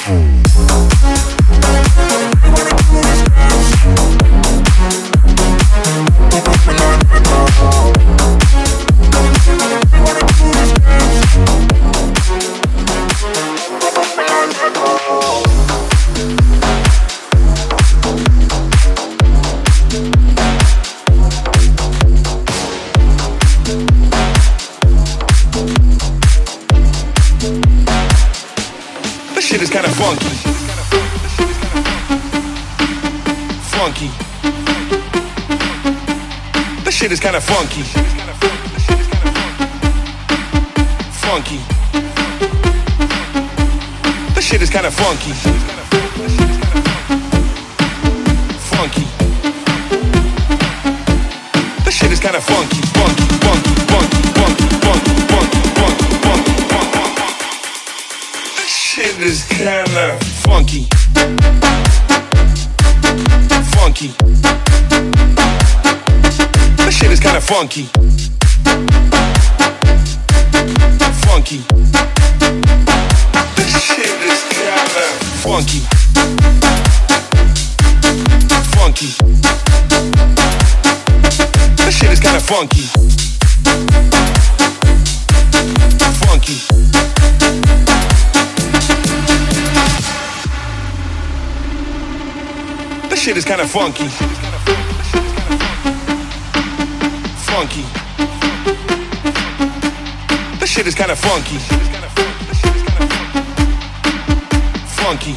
Funky. This shit is kinda funky. Funky. This shit is kinda funky. Funky. This shit is kinda funky. Funky, funky, funky, funky, funky, funky, funky, funky, funky. This shit is kinda funky. Funky. This shit is kinda funky. Funky. This shit is kinda funky. Funky. This shit is kinda funky. Shit is kinda funky. Funky. This shit is kinda funky. Funky.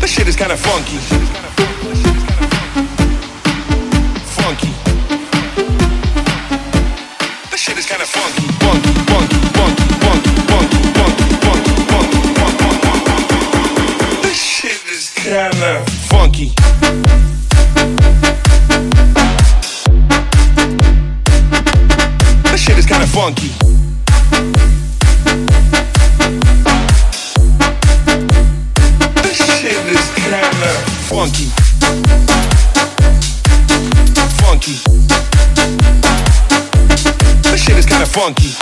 This shit is kinda funky. Funky. Funky.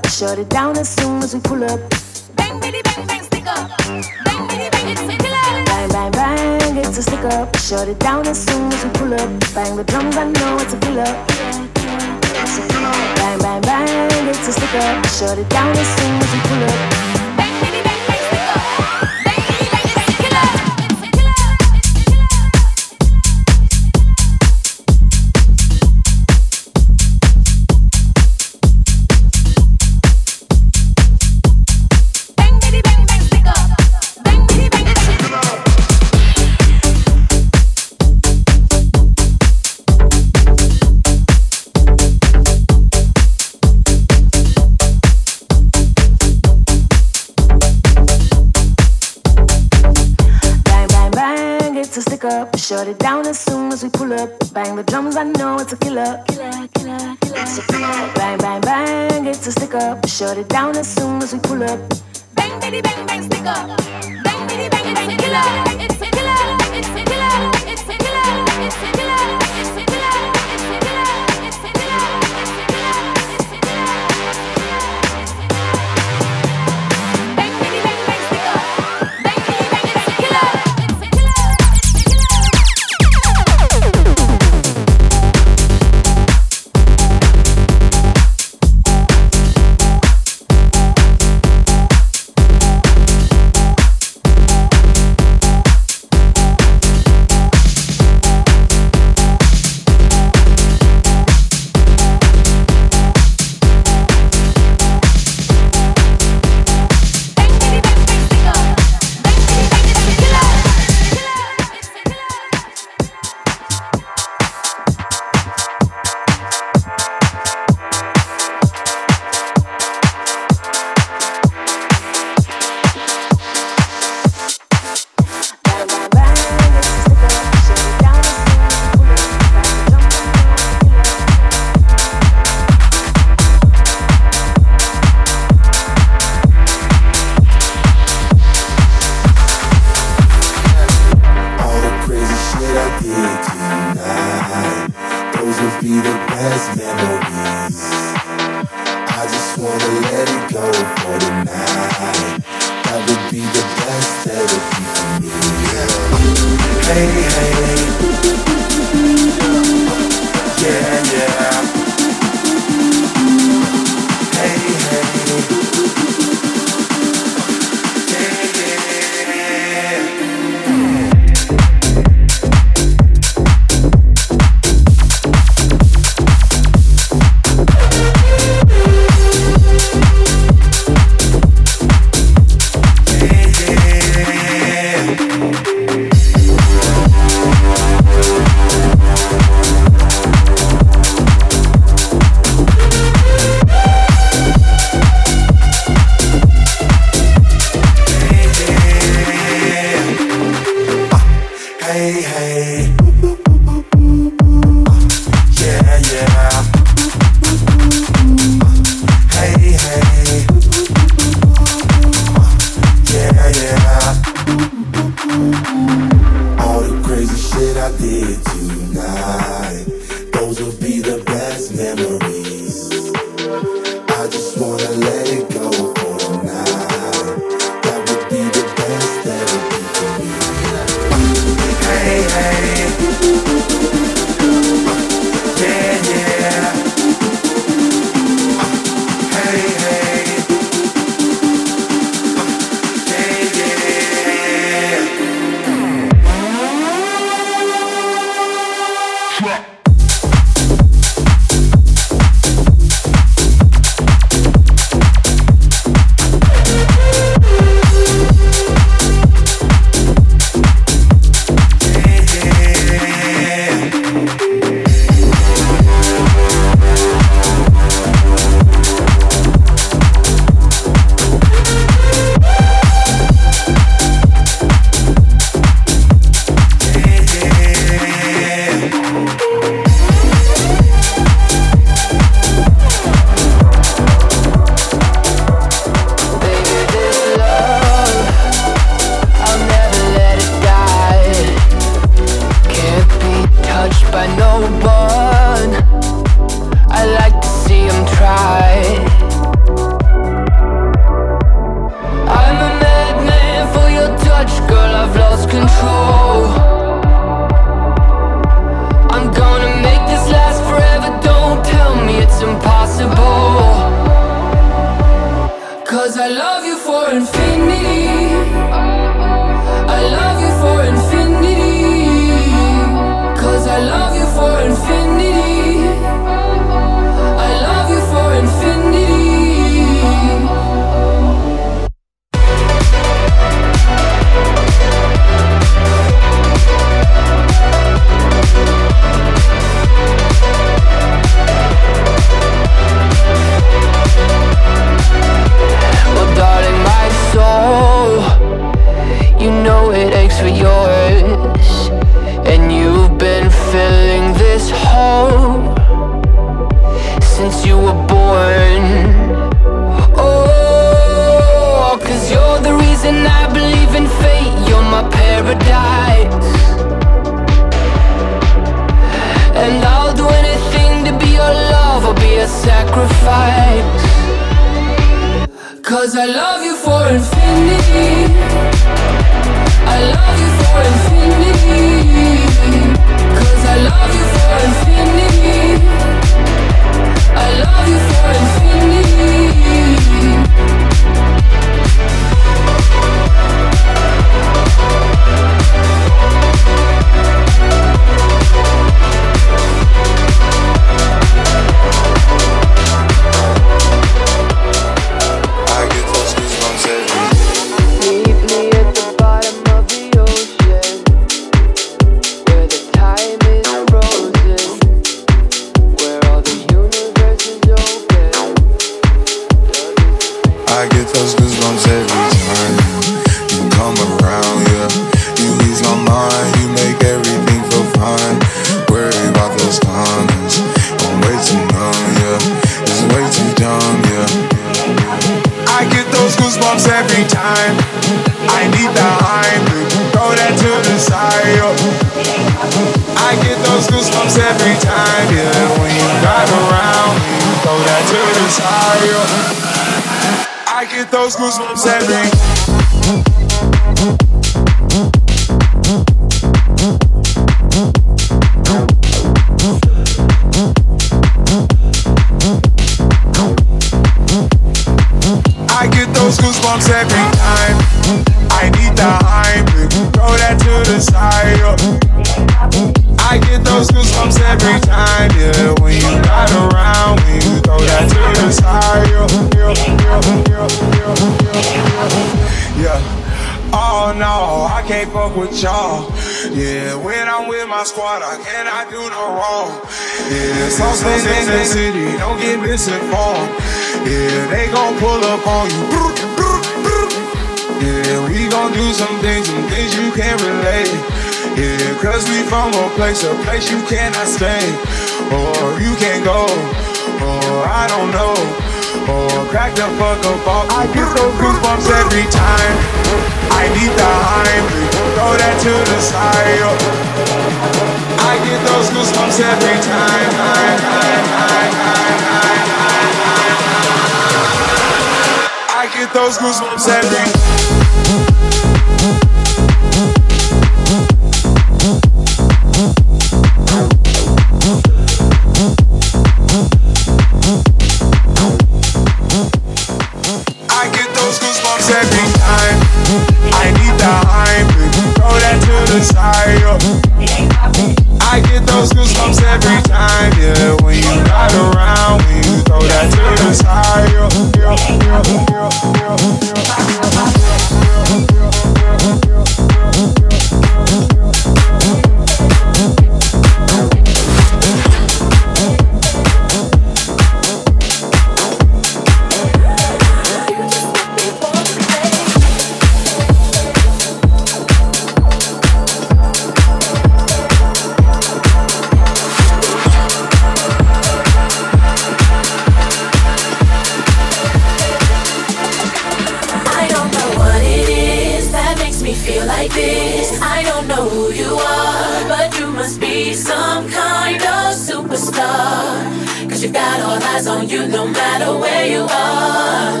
you got all eyes on you no matter where you are.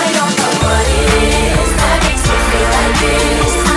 I don't know what it is that makes me feel like this.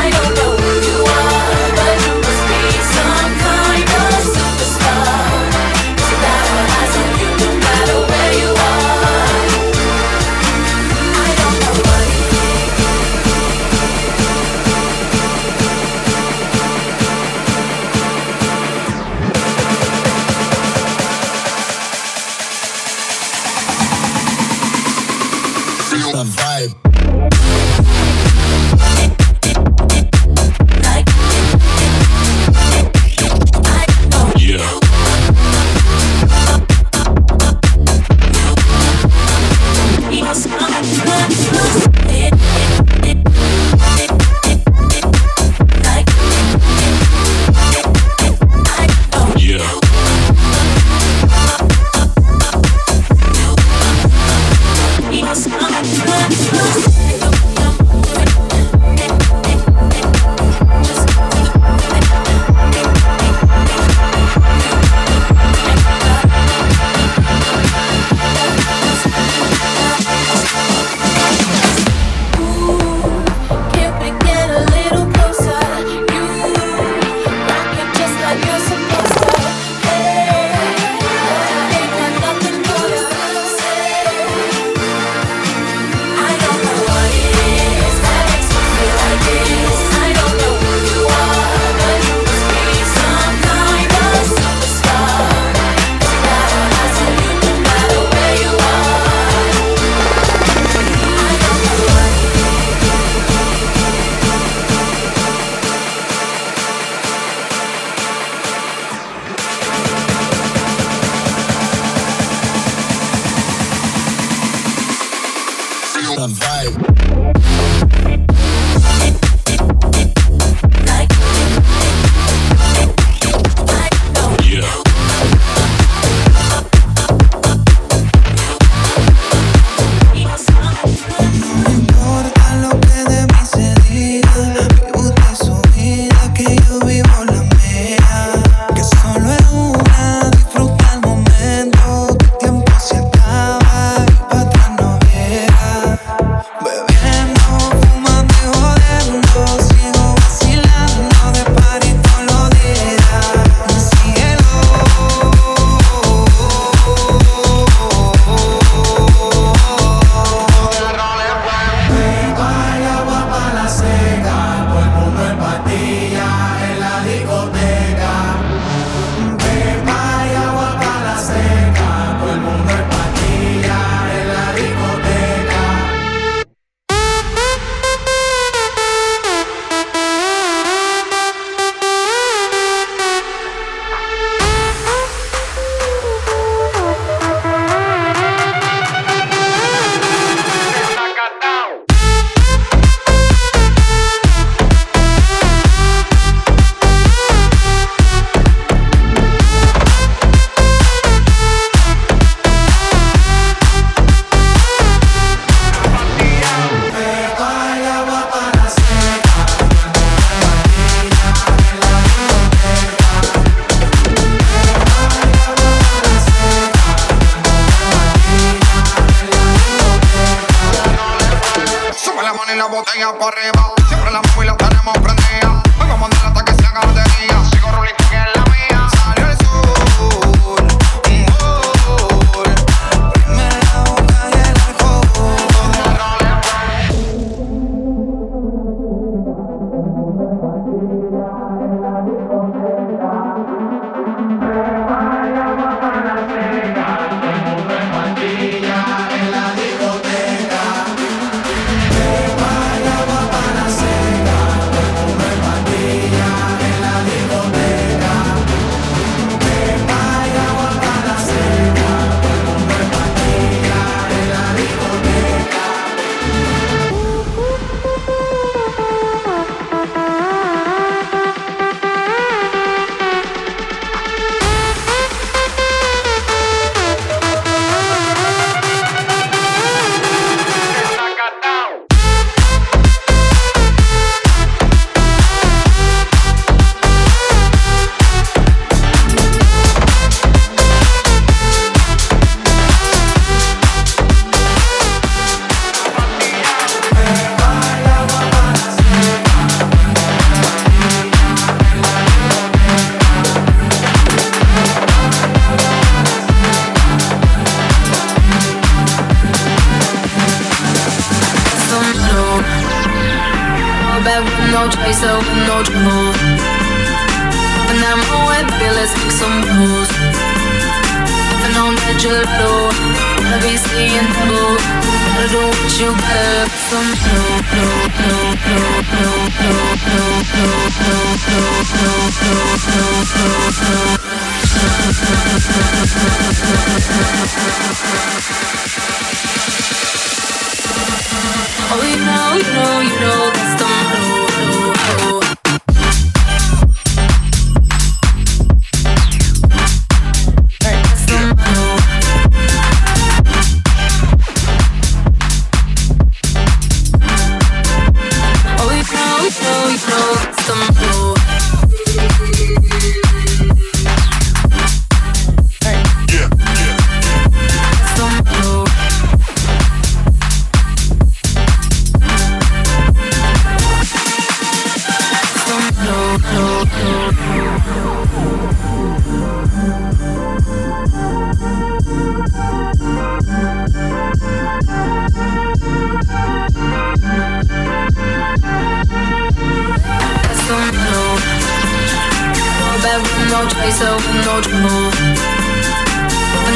Nočky with no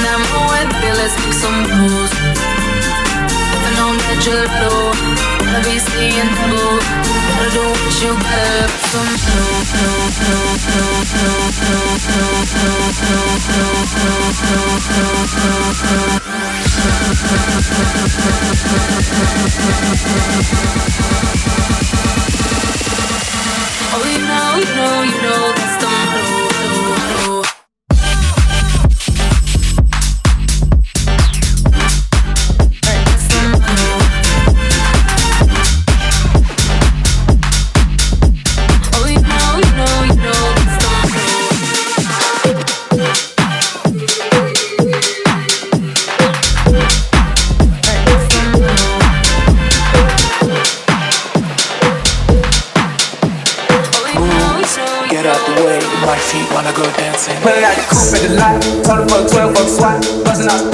Na moje byle jsem kus No nežeru Vysí jen tbu Rdu šuber Jsem no, no, Wanna be no, no, no, no, no, do what you' no, Oh, you know, you know, you know, that's the move know For 12 fuck swat. Busting out